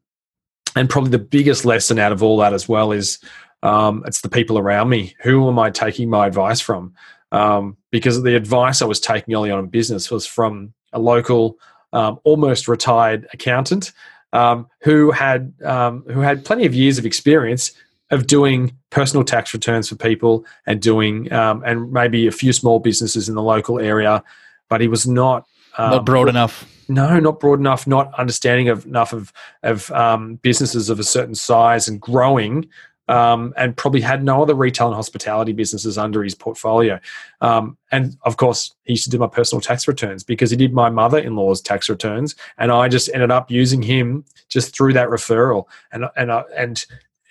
and probably the biggest lesson out of all that as well is um, it's the people around me. Who am I taking my advice from? Um, because the advice I was taking early on in business was from a local, um, almost retired accountant um, who had um, who had plenty of years of experience of doing personal tax returns for people and doing um, and maybe a few small businesses in the local area, but he was not not broad enough. No, not broad enough. Not understanding of enough of of um, businesses of a certain size and growing um, and probably had no other retail and hospitality businesses under his portfolio. Um, and of course, he used to do my personal tax returns because he did my mother in law's tax returns. And I just ended up using him just through that referral. And, and, and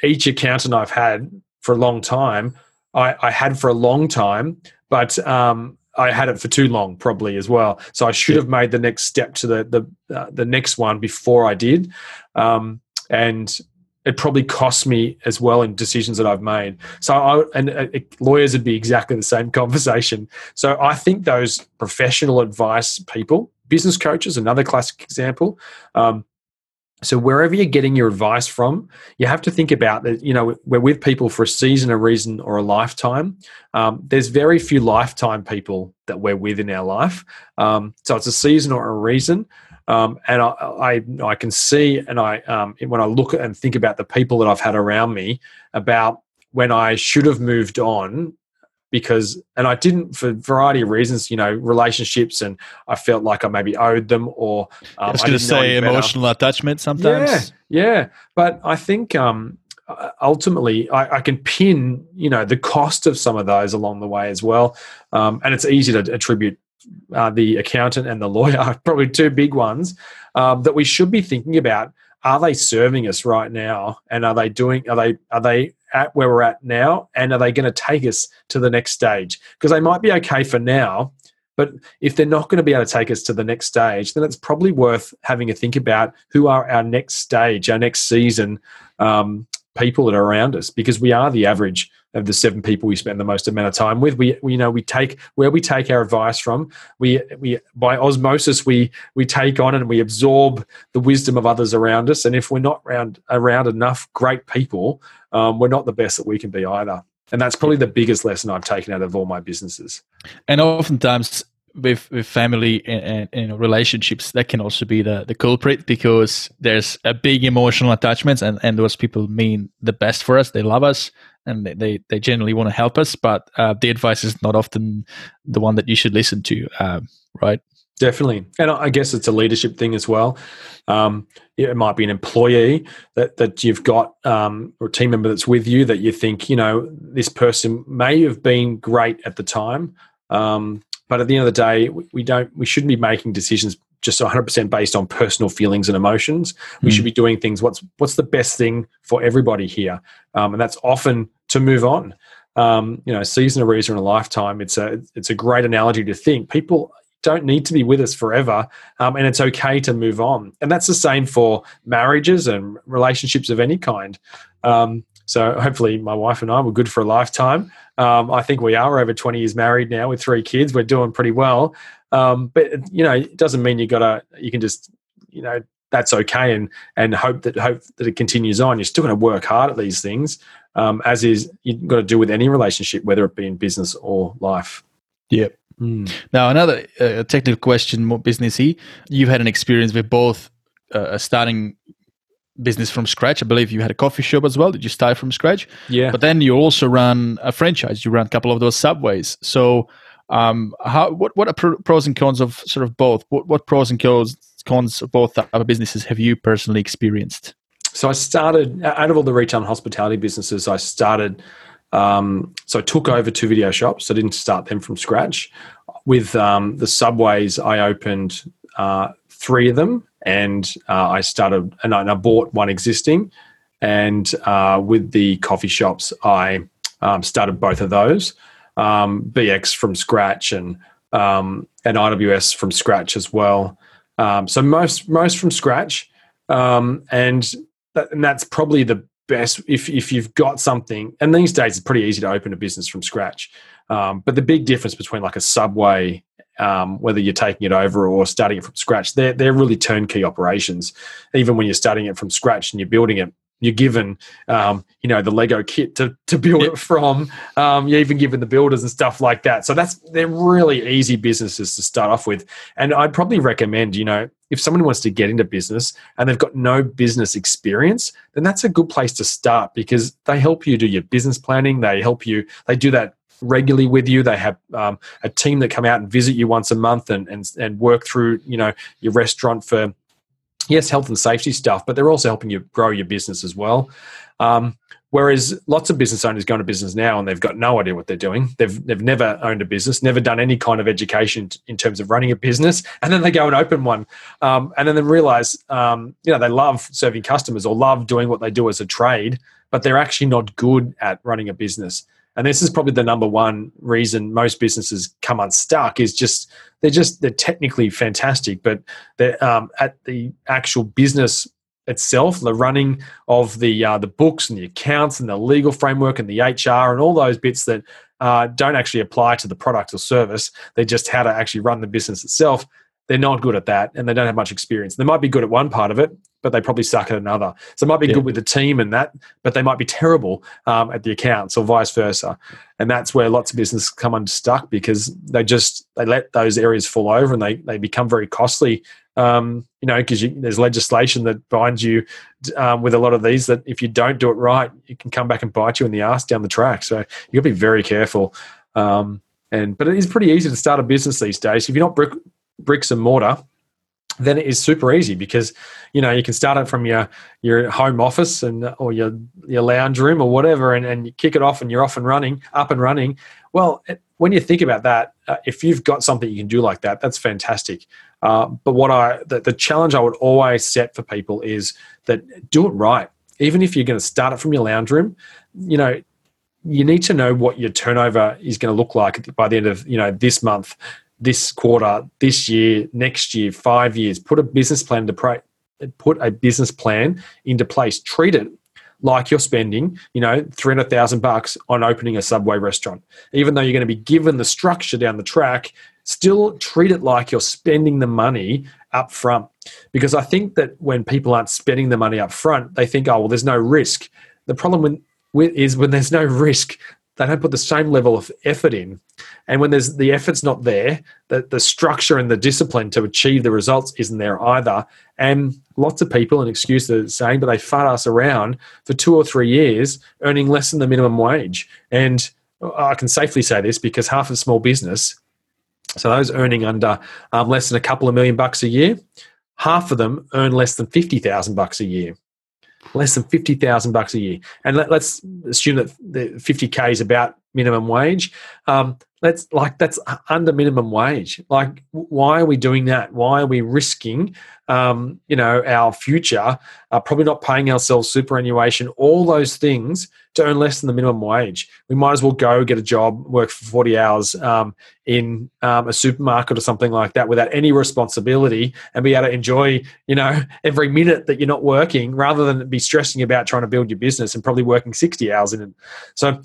each accountant I've had for a long time, I, I had for a long time, but um, I had it for too long, probably as well. So I should have made the next step to the the uh, the next one before I did. Um, and it probably costs me as well in decisions that I've made. So, I, and lawyers would be exactly the same conversation. So, I think those professional advice people, business coaches, another classic example. Um, so, wherever you're getting your advice from, you have to think about that. You know, we're with people for a season, a reason, or a lifetime. Um, there's very few lifetime people that we're with in our life. Um, so, it's a season or a reason. Um, and I, I, I, can see, and I um, when I look and think about the people that I've had around me, about when I should have moved on because, and I didn't for a variety of reasons, you know, relationships, and I felt like I maybe owed them, or um, I was going to say emotional attachment sometimes. Yeah, yeah, but I think um, ultimately I, I, can pin you know the cost of some of those along the way as well. Um, and it's easy to attribute uh, the accountant and the lawyer are probably two big ones um, that we should be thinking about. Are they serving us right now? And are they doing? Are they are they at where we're at now? And are they going to take us to the next stage? Because they might be okay for now, But if they're not going to be able to take us to the next stage, then it's probably worth having a think about who are our next stage, our next season um, people that are around us, because we are the average of the seven people we spend the most amount of time with. We, we you know we take where we take our advice from. We we by osmosis we we take on and we absorb the wisdom of others around us. And if we're not around around enough great people, um, we're not the best that we can be either. And that's probably the biggest lesson I've taken out of all my businesses. And oftentimes with with family and, and, and, relationships that can also be the the culprit because there's a big emotional attachments and and those people mean the best for us. They love us and they they generally want to help us but uh, the advice is not often the one that you should listen to um, right? Definitely. And i guess it's a leadership thing as well. Um, it might be an employee that, that you've got um, or a team member that's with you that you think you know this person may have been great at the time um, but at the end of the day, we don't we shouldn't be making decisions just 100% based on personal feelings and emotions. We mm. should be doing things. What's what's the best thing for everybody here, um, and that's often to move on. Um, you know, season a reason in a lifetime. It's a it's a great analogy to think people don't need to be with us forever, um, and it's okay to move on. And that's the same for marriages and relationships of any kind. Um, so hopefully, my wife and I were good for a lifetime. Um, I think we are over 20 years married now with three kids. We're doing pretty well. Um, but you know, it doesn't mean you gotta you can just you know that's okay and and hope that hope that it continues on. You're still going to work hard at these things, um, as is you've got to do with any relationship, whether it be in business or life. Yep. Mm. Now another uh, technical question, more businessy. You've had an experience with both uh, starting business from scratch. I believe you had a coffee shop as well. Did you start from scratch? Yeah. But then you also run a franchise. You run a couple of those subways. So, um, how what what are pros and cons of sort of both? What what pros and cons cons of both other businesses have you personally experienced? So I started out of all the retail and hospitality businesses. I started. Um, so I took over two video shops. I didn't start them from scratch. With um, the subways, I opened uh, three of them and uh, I started and I, and I, bought one existing, and uh, with the coffee shops, I um, started both of those, um, BX from scratch and um, and IWS from scratch as well. Um, so most most from scratch, um, and that, and that's probably the best if if you've got something. And these days, it's pretty easy to open a business from scratch. Um, but the big difference between like a Subway um, whether you're taking it over or starting it from scratch, they're, they're really turnkey operations. Even when you're starting it from scratch and you're building it, you're given, um, you know, the Lego kit to, to build it from. Um, you're even given the builders and stuff like that. So that's they're really easy businesses to start off with. And I'd probably recommend, you know, if someone wants to get into business and they've got no business experience, then that's a good place to start because they help you do your business planning. They help you. They do that regularly with you. They have um, a team that come out and visit you once a month and, and and work through you know your restaurant for yes health and safety stuff, but they're also helping you grow your business as well. Um, whereas lots of business owners go into business now and they've got no idea what they're doing. They've they've never owned a business, never done any kind of education in terms of running a business, and then they go and open one, um, and then they realize um, you know they love serving customers or love doing what they do as a trade, but they're actually not good at running a business and this is probably the number one reason most businesses come unstuck is just they're just they're technically fantastic but they're um, at the actual business itself the running of the uh, the books and the accounts and the legal framework and the hr and all those bits that uh, don't actually apply to the product or service they're just how to actually run the business itself they're not good at that and they don't have much experience. They might be good at one part of it, but they probably suck at another. So they might be yeah. good with the team and that, but they might be terrible um, at the accounts or vice versa. And that's where lots of businesses come unstuck because they just they let those areas fall over and they they become very costly. Um, you know, because there's legislation that binds you um, with a lot of these that if you don't do it right, it can come back and bite you in the ass down the track. So you got to be very careful. Um, and but it is pretty easy to start a business these days. If you're not brick, bricks and mortar, then it is super easy because you know you can start it from your your home office and or your your lounge room or whatever and, and you kick it off and you're off and running up and running. Well when you think about that uh, if you've got something you can do like that that's fantastic. Uh, but what i the, the challenge i would always set for people is that do it right. Even if you're going to start it from your lounge room you know you need to know what your turnover is going to look like by the end of you know this month this quarter, this year, next year, five years. Put a business plan to put a business plan into place. Treat it like you're spending, you know, 300,000 bucks on opening a Subway restaurant. Even though you're going to be given the structure down the track, still treat it like you're spending the money up front. Because I think that when people aren't spending the money up front, they think, oh, well, there's no risk. The problem when, with, is when there's no risk, they don't put the same level of effort in. And when there's the effort's not there, the, the structure and the discipline to achieve the results isn't there either. And lots of people, an excuse they're saying, but they fart us around for two or three years earning less than the minimum wage. And I can safely say this because half of small business, so those earning under um, less than a couple of million bucks a year, half of them earn less than 50,000 bucks a year less than 50,000 bucks a year. And let, us assume that the 50K is about minimum wage. Um, let's like that's under minimum wage. Like, why are we doing that? Why are we risking, um, you know, our future? Uh, probably not paying ourselves superannuation, all those things to earn less than the minimum wage. We might as well go get a job, work for 40 hours um, in um, a supermarket or something like that without any responsibility and be able to enjoy, you know, every minute that you're not working rather than be stressing about trying to build your business and probably working 60 hours in it. So,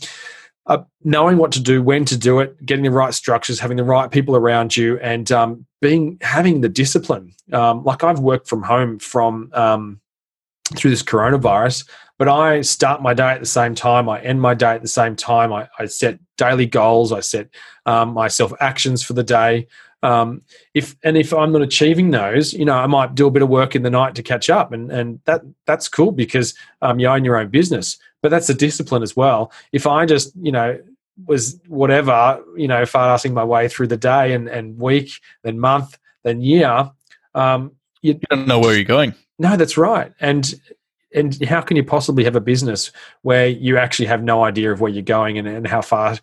uh, knowing what to do, when to do it, getting the right structures, having the right people around you, and um, being having the discipline. Um, like I've worked from home from um, through this coronavirus, but I start my day at the same time. I end my day at the same time. I, I set daily goals. I set um, myself actions for the day. Um, if and if I'm not achieving those, you know, I might do a bit of work in the night to catch up, and and that that's cool because um, you own your own business. But that's a discipline as well. If I just you know was whatever you know fasting my way through the day and and week, then month, then year, um, you, you don't know where you're going. No, that's right. And and how can you possibly have a business where you actually have no idea of where you're going and, and how fast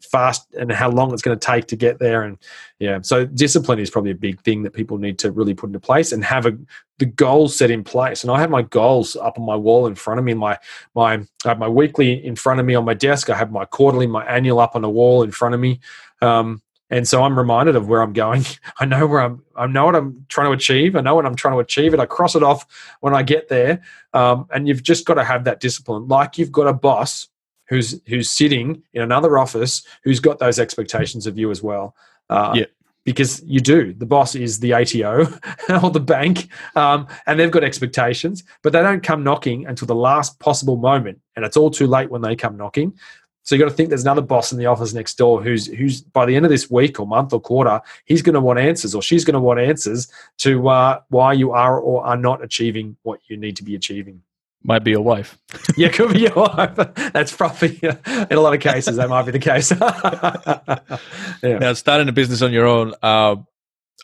fast and how long it's going to take to get there? And yeah so discipline is probably a big thing that people need to really put into place and have a the goals set in place. And i have my goals up on my wall in front of me my my i have my weekly in front of me on my desk. I have my quarterly my annual up on the wall in front of me. Um, and so I'm reminded of where I'm going. I know where I'm. I know what I'm trying to achieve. I know what I'm trying to achieve, and I cross it off when I get there. Um, and you've just got to have that discipline, like you've got a boss who's who's sitting in another office who's got those expectations of you as well. Uh, yeah. Because you do. The boss is the ATO or the bank, um, and they've got expectations, but they don't come knocking until the last possible moment. And it's all too late when they come knocking. So you got to think there's another boss in the office next door who's who's by the end of this week or month or quarter, he's going to want answers or she's going to want answers to uh, why you are or are not achieving what you need to be achieving. Might be your wife. yeah, could be your wife. That's probably in a lot of cases that might be the case. yeah. Now, starting a business on your own, uh,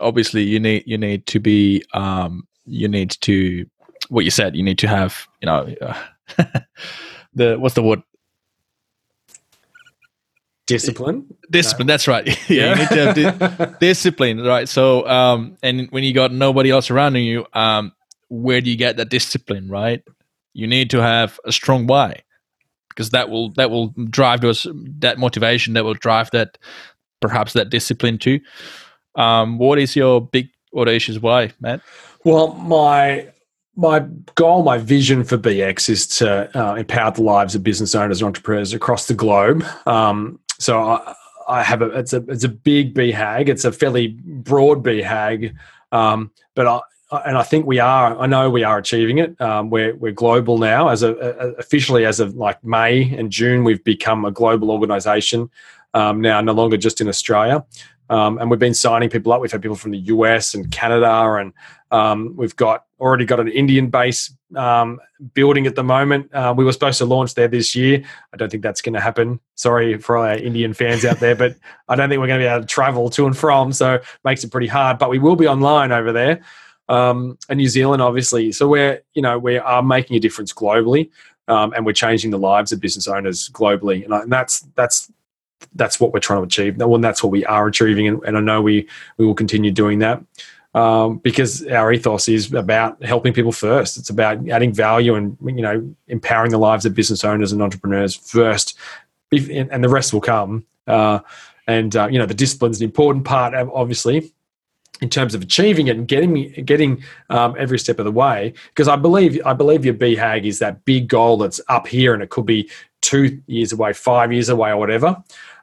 obviously you need you need to be um, you need to what you said. You need to have you know uh, the what's the word discipline? Discipline no. that's right. Yeah, you need to have di- discipline right? So um and when you got nobody else around you um where do you get that discipline right? You need to have a strong why because that will that will drive us that motivation that will drive that perhaps that discipline too. Um what is your big audacious why matt? Well my my goal, my vision for BX is to uh, empower the lives of business owners and entrepreneurs across the globe. Um, so I, I, have a it's a it's a big BHAG. It's a fairly broad BHAG, um, but I and I think we are. I know we are achieving it. Um, we're we're global now. As a, a, officially as of like May and June, we've become a global organisation. Um, now, no longer just in Australia. Um, and we've been signing people up. We've had people from the US and Canada, and um, we've got already got an Indian base um, building at the moment. Uh, we were supposed to launch there this year. I don't think that's going to happen. Sorry for our Indian fans out there, but I don't think we're going to be able to travel to and from, so it makes it pretty hard. But we will be online over there, um, and New Zealand, obviously. So we're you know we are making a difference globally. Um, and we're changing the lives of business owners globally, and, I, and that's that's that's what we're trying to achieve. Well, and that's what we are achieving, and, and I know we we will continue doing that um, because our ethos is about helping people first. It's about adding value and you know empowering the lives of business owners and entrepreneurs first, if, and the rest will come. Uh, and uh, you know the discipline's an important part, obviously, in terms of achieving it and getting getting um, every step of the way because i believe i believe your BHAG is that big goal that's up here and it could be two years away five years away or whatever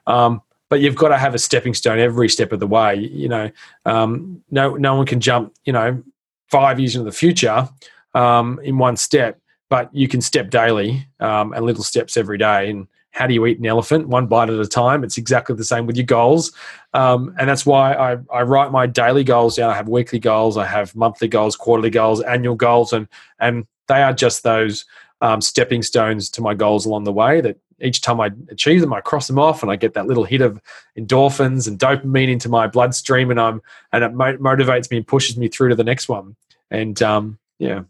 um, but you've got to have a stepping stone every step of the way you know um, no no one can jump you know five years into the future um, in one step but you can step daily um, and little steps every day. And how do you eat an elephant? One bite at a time. It's exactly the same with your goals. Um, and that's why I, I write my daily goals down. I have weekly goals i have monthly goals quarterly goals annual goals and and they are just those um, stepping stones to my goals along the way that each time I achieve them, I cross them off, and I get that little hit of endorphins and dopamine into my bloodstream, and I'm and it mo- motivates me and pushes me through to the next one. And um, yeah,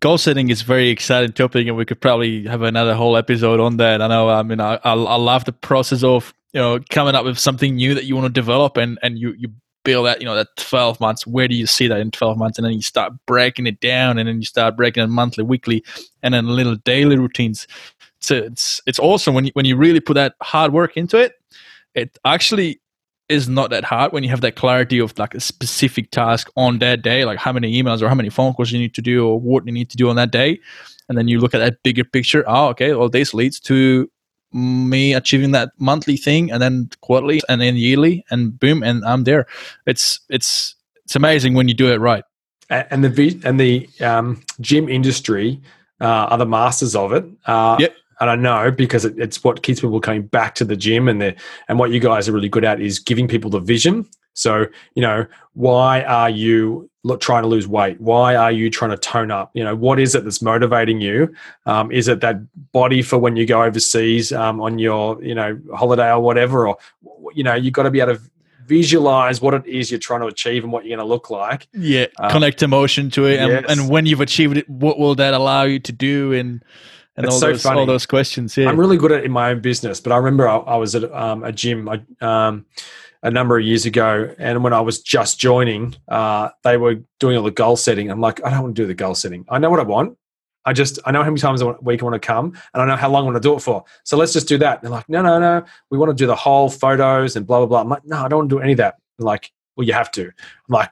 goal setting is very exciting topic, and we could probably have another whole episode on that. I know. I mean, I I, I love the process of you know coming up with something new that you want to develop, and and you you build that you know that 12 months where do you see that in 12 months and then you start breaking it down and then you start breaking it monthly weekly and then little daily routines so it's it's awesome when you when you really put that hard work into it it actually is not that hard when you have that clarity of like a specific task on that day, like how many emails or how many phone calls you need to do or what you need to do on that day. And then you look at that bigger picture. Oh, okay, well, this leads to me achieving that monthly thing and then quarterly and then yearly and boom, and I'm there. It's it's it's amazing when you do it right. And the and the um, gym industry uh, are the masters of it. Uh, yep and I know because it, it's what keeps people coming back to the gym, and the and what you guys are really good at is giving people the vision. So you know, why are you trying to lose weight? Why are you trying to tone up? You know, what is it that's motivating you? Um, is it that body for when you go overseas um, on your you know holiday or whatever, or you know, you've got to be able to visualize what it is you're trying to achieve and what you're going to look like. Yeah, um, connect emotion to it, and, yes. and when you've achieved it, what will that allow you to do? And and it's all, so those, funny. all those questions. Yeah, I'm really good at in my own business, but I remember I, I was at um, a gym um, a number of years ago, and when I was just joining, uh, they were doing all the goal setting. I'm like, I don't want to do the goal setting. I know what I want. I just I know how many times a week I want to come, and I know how long I want to do it for. So let's just do that. And they're like, no, no, no. We want to do the whole photos and blah blah blah. I'm like, no, I don't want to do any of that. They're like, well, you have to. I'm like,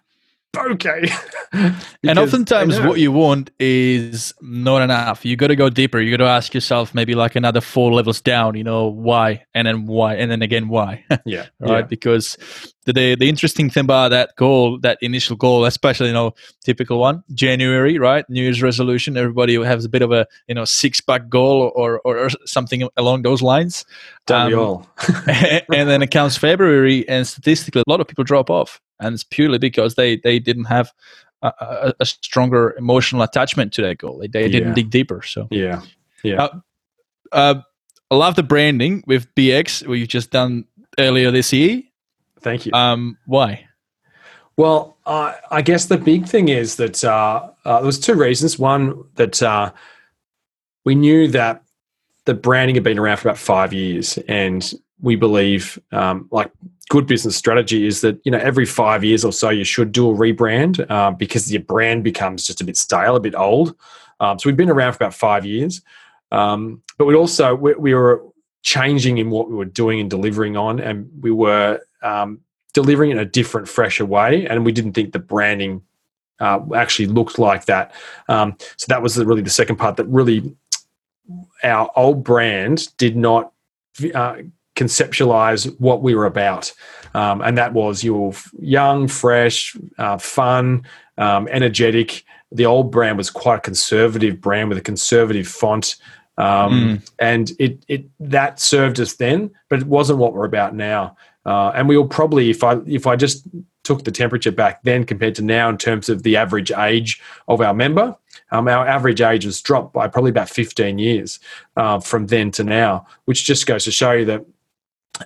okay. and oftentimes, what you want is not enough. You got to go deeper. You got to ask yourself maybe like another four levels down. You know why, and then why, and then again why. yeah, right. Yeah. Because the, the the interesting thing about that goal, that initial goal, especially you know typical one, January, right? New Year's resolution. Everybody has a bit of a you know six pack goal or, or, or something along those lines. Don't um, we all? and then it comes February, and statistically, a lot of people drop off and it's purely because they they didn't have a, a, a stronger emotional attachment to that goal. They, they didn't dig deeper. So yeah, yeah. Uh, uh, I love the branding with BX we've just done earlier this year. Thank you. Um, why? Well, uh, I guess the big thing is that uh, uh, there was two reasons. One that uh, we knew that the branding had been around for about five years, and we believe, um, like good business strategy is that you know every five years or so you should do a rebrand uh, because your brand becomes just a bit stale, a bit old. Um, so we've been around for about five years, um, but we also we, we, were changing in what we were doing and delivering on, and we were um, delivering in a different, fresher way, and we didn't think the branding uh, actually looked like that. Um, so that was really the second part that really our old brand did not. Uh, conceptualize what we were about. Um, and that was you were young, fresh, uh, fun, um, energetic. The old brand was quite a conservative brand with a conservative font. Um, mm. And it, it that served us then, but it wasn't what we're about now. Uh, and we will probably, if I if I just took the temperature back then compared to now in terms of the average age of our member, um, our average age has dropped by probably about 15 years uh, from then to now, which just goes to show you that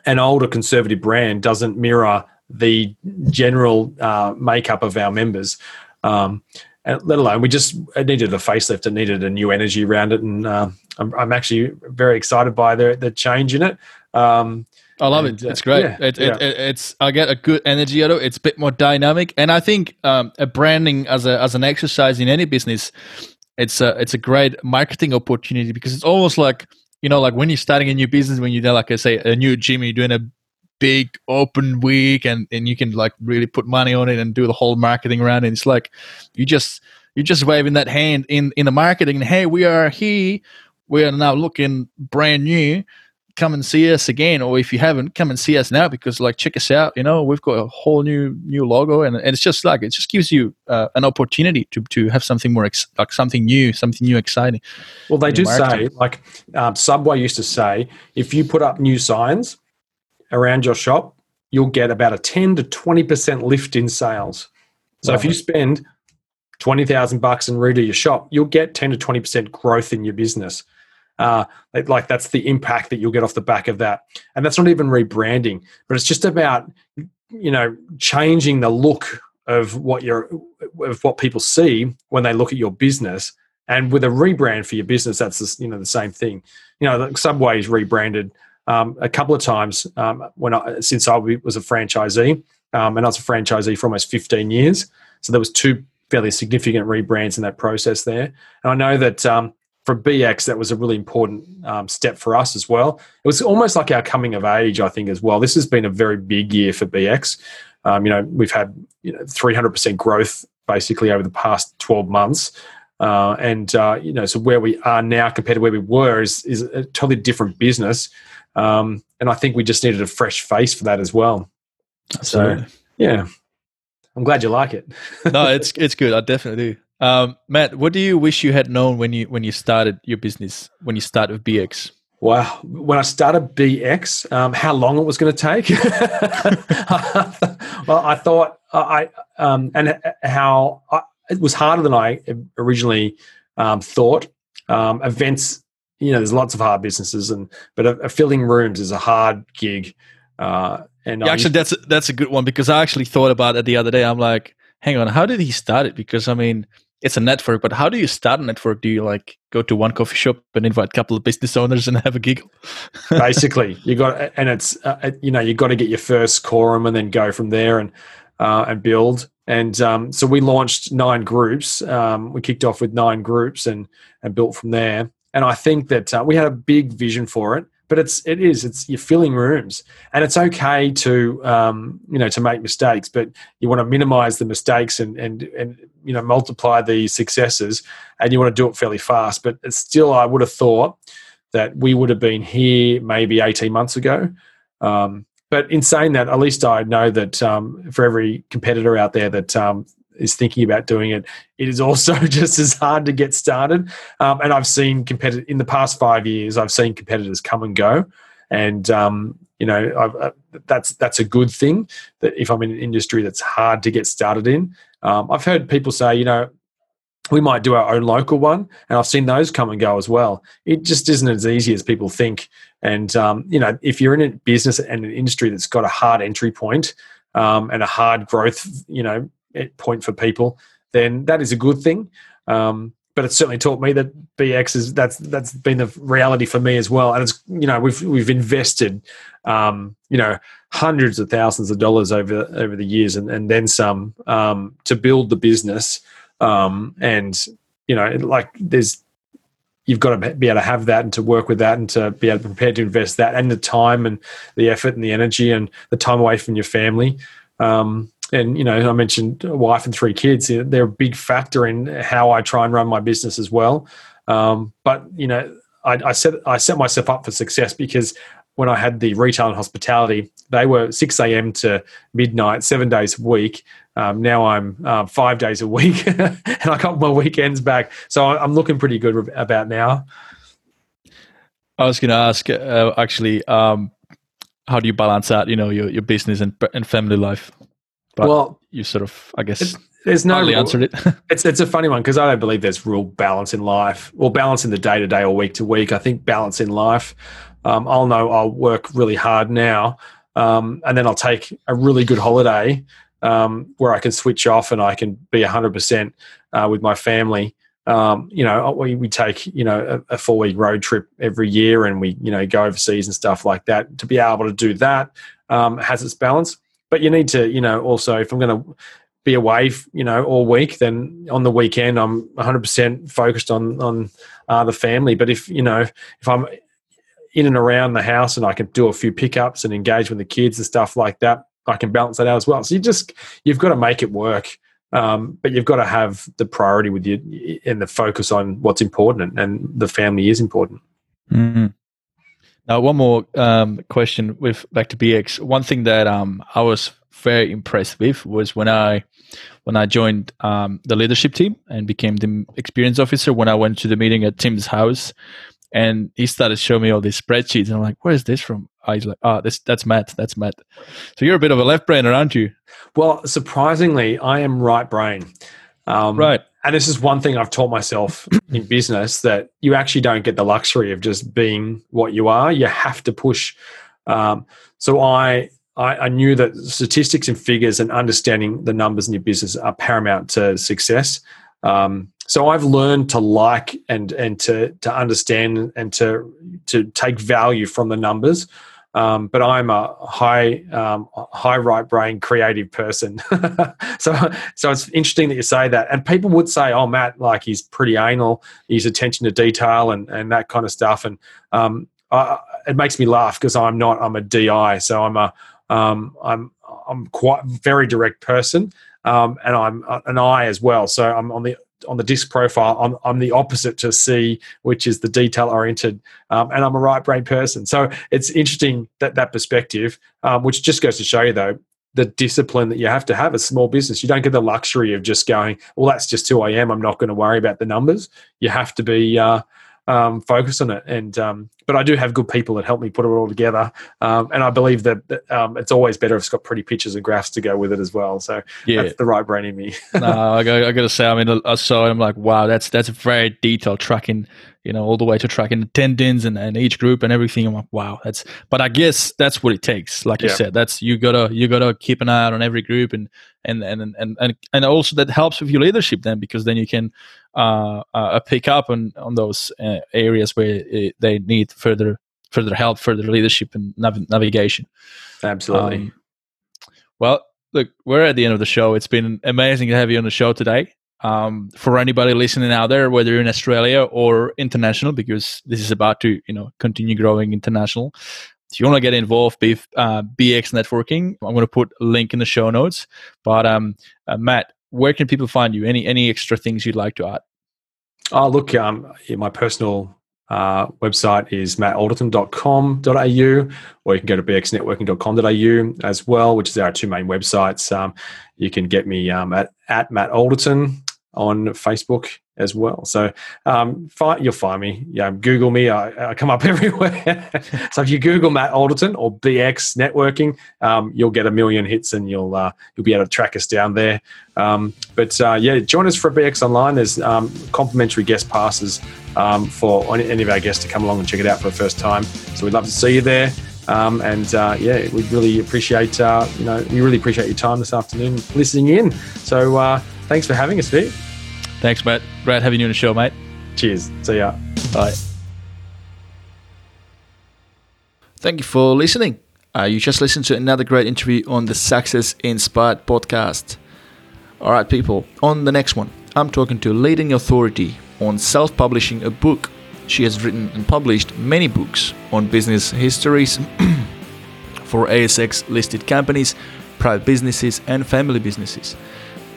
an older conservative brand doesn't mirror the general uh, makeup of our members. Um, let alone we just it needed a facelift, it needed a new energy around it, and uh, I'm, I'm, actually very excited by the the change in it. Um, I love and, it. It's great. Yeah, it, yeah. It, it's I get a good energy out of it. It's a bit more dynamic, and I think um, a branding as a as an exercise in any business, it's a it's a great marketing opportunity because it's almost like you know, like when you're starting a new business, when you're like I say a new gym, you're doing a big open week and and you can like really put money on it and do the whole marketing around it. It's like you just you're just waving that hand in in the marketing. Hey, we are here. We are now looking brand new come and see us again or if you haven't come and see us now because like check us out you know we've got a whole new new logo and, and it's just like it just gives you uh, an opportunity to, to have something more ex- like something new something new exciting. Well they do say like um, subway used to say if you put up new signs around your shop you'll get about a 10 to 20% lift in sales. So wow. if you spend 20000 bucks and redo your shop you'll get 10 to 20% growth in your business uh, like that's the impact that you'll get off the back of that. And that's not even rebranding, but it's just about you know changing the look of what you're of what people see when they look at your business. And with a rebrand for your business, that's the, you know the same thing. You know, Subway's rebranded um, a couple of times um, when I, since I was a franchisee, um, and I was a franchisee for almost 15 years. So there was two fairly significant rebrands in that process there. And I know that um, for BX, that was a really important um, step for us as well. It was almost like our coming of age, I think, as well. This has been a very big year for BX. Um, you know, we've had you know 300% growth basically over the past 12 months. Uh, and uh, you know, so where we are now compared to where we were is is a totally different business. Um, and I think we just needed a fresh face for that as well. Absolutely. So yeah, I'm glad you like it. no, it's it's good. I definitely do. Um, Matt, what do you wish you had known when you when you started your business when you started with BX? Wow, when I started BX, um, how long it was going to take? well, I thought I um, and how I, it was harder than I originally um, thought. Um, events, you know, there's lots of hard businesses, and but a, a filling rooms is a hard gig. Uh, and yeah, actually, that's that's a good one because I actually thought about it the other day. I'm like, hang on, how did he start it? Because I mean, it's a network, but how do you start a network? Do you like go to one coffee shop and invite a couple of business owners and have a giggle? Basically, you got, and it's uh, you know you got to get your first quorum and then go from there and uh, and build. And um, so we launched nine groups. Um, we kicked off with nine groups and and built from there. And I think that uh, we had a big vision for it but it's it is it's you're filling rooms and it's okay to um, you know to make mistakes but you want to minimize the mistakes and and and you know multiply the successes and you want to do it fairly fast. But it's still i would have thought that we would have been here maybe 18 months ago. Um, but in saying that at least i know that um, for every competitor out there that um, is thinking about doing it, it is also just as hard to get started. Um, and I've seen competitors in the past five years. I've seen competitors come and go, and um, you know uh, that's that's a good thing. That if I'm in an industry that's hard to get started in, um, I've heard people say, you know, we might do our own local one, and I've seen those come and go as well. It just isn't as easy as people think. And um, you know, if you're in a business and an industry that's got a hard entry point, um, and a hard growth, you know, point for people, then that is a good thing. Um, but it's certainly taught me that BX is that's that's been the reality for me as well. And it's you know we've we've invested um, you know hundreds of thousands of dollars over over the years and, and then some um, to build the business. Um, and you know like there's you've got to be able to have that and to work with that and to be able to prepare to invest that and the time and the effort and the energy and the time away from your family. Um, and you know, I mentioned a wife and three kids. They're a big factor in how I try and run my business as well. Um, but you know, I, I set I set myself up for success because when I had the retail and hospitality, they were 6 a.m. to midnight, seven days a week. Um, now I'm uh, five days a week, and I got my weekends back. So I'm looking pretty good about now. I was going to ask, uh, actually, um, how do you balance out, you know, your, your business and, and family life? But well, you sort of, I guess, there's no real, answered it. it's it's a funny one because I don't believe there's real balance in life or balance in the day to day or week to week. I think balance in life. Um, I'll know I'll work really hard now, um, and then I'll take a really good holiday um, where I can switch off and I can be 100 uh, percent with my family. Um, you know, we, we take you know a, a four week road trip every year, and we you know go overseas and stuff like that. To be able to do that um, has its balance but you need to, you know, also if I'm going to be away, you know, all week, then on the weekend I'm 100% focused on on uh, the family. But if you know, if I'm in and around the house and I can do a few pickups and engage with the kids and stuff like that, I can balance that out as well. So you just you've got to make it work. Um, but you've got to have the priority with you and the focus on what's important, and the family is important. Mm-hmm. Now, one more um, question with back to BX. One thing that um, I was very impressed with was when I when I joined um, the leadership team and became the experience officer. When I went to the meeting at Tim's house, and he started showing me all these spreadsheets, and I'm like, "Where is this from?" I was like, "Oh, this that's Matt. That's Matt." So you're a bit of a left brainer, aren't you? Well, surprisingly, I am right brain. Um, right. And this is one thing I've taught myself in business that you actually don't get the luxury of just being what you are. You have to push. Um, so I, I, I knew that statistics and figures and understanding the numbers in your business are paramount to success. Um, so I've learned to like and and to to understand and to to take value from the numbers. Um, but I'm a high um, high right brain creative person. so so it's interesting that you say that. And people would say, "Oh, Matt, like he's pretty anal. He's attention to detail and and that kind of stuff." And um, I, it makes me laugh because I'm not. I'm a DI, so I'm a um, I'm I'm quite very direct person. Um, and I'm an I as well. So I'm on the on the disc profile, I'm, I'm the opposite to C, which is the detail oriented, um, and I'm a right brain person. So it's interesting that that perspective, um, which just goes to show you though the discipline that you have to have as small business. You don't get the luxury of just going, well, that's just who I am. I'm not going to worry about the numbers. You have to be uh, um, focus on it. And um, but I do have good people that help me put it all together. Um, and I believe that, um, it's always better if it's got pretty pictures and graphs to go with it as well. So yeah. that's the right brain in me. no, I, I got to say, I mean, I saw it. I'm like, wow, that's that's very detailed tracking. You know, all the way to tracking attendance and, and each group and everything. I'm like, wow, that's. But I guess that's what it takes. Like yeah. you said, that's you gotta you gotta keep an eye out on every group and and and and and, and also that helps with your leadership then because then you can uh, uh, pick up on on those uh, areas where it, they need further further help, further leadership and nav- navigation. Absolutely. Um, well, look, we're at the end of the show. It's been amazing to have you on the show today. Um, for anybody listening out there, whether you're in Australia or international, because this is about to you know continue growing international. If you want to get involved with uh, BX networking, I'm going to put a link in the show notes. But um, uh, Matt, where can people find you? Any any extra things you'd like to add? Oh, look, um, my personal uh, website is mattalderton.com.au, or you can go to bxnetworking.com.au as well, which is our two main websites. Um, you can get me um, at, at Matt Alderton on Facebook as well. So um, find, you'll find me. Yeah, Google me. I, I come up everywhere. so if you Google Matt Alderton or BX Networking, um, you'll get a million hits and you'll uh, you'll be able to track us down there. Um, but uh, yeah, join us for BX Online. There's um, complimentary guest passes um, for any of our guests to come along and check it out for the first time. So we'd love to see you there. Um, and uh, yeah, we really appreciate uh, you know we really appreciate your time this afternoon listening in. So uh, thanks for having us, Steve. Thanks, Matt. Great having you on the show, mate. Cheers. See ya. Bye. Thank you for listening. Uh, you just listened to another great interview on the Success Inspired podcast. All right, people, on the next one, I'm talking to a leading authority on self publishing a book. She has written and published many books on business histories for ASX listed companies, private businesses, and family businesses.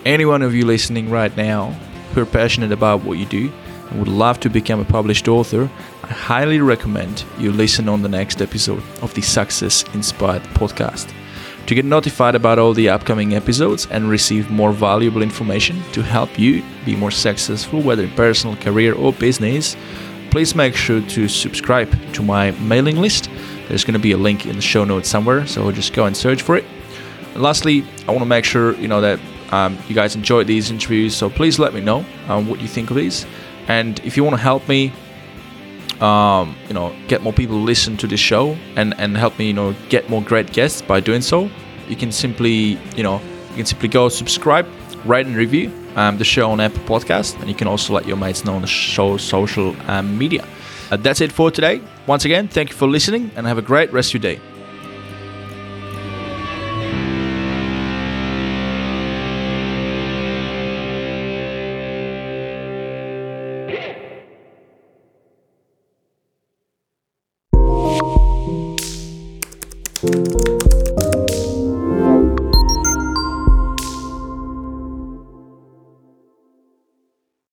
Any one of you listening right now who are passionate about what you do and would love to become a published author, I highly recommend you listen on the next episode of the Success Inspired podcast. To get notified about all the upcoming episodes and receive more valuable information to help you be more successful, whether in personal, career, or business, please make sure to subscribe to my mailing list. There's going to be a link in the show notes somewhere, so just go and search for it. And lastly, I want to make sure you know that um, you guys enjoyed these interviews, so please let me know um, what you think of these. And if you want to help me, um, you know, get more people to listen to this show and, and help me, you know, get more great guests by doing so, you can simply, you know, you can simply go subscribe, rate and review um, the show on Apple Podcast, and you can also let your mates know on the show social um, media. Uh, that's it for today. Once again, thank you for listening, and have a great rest of your day.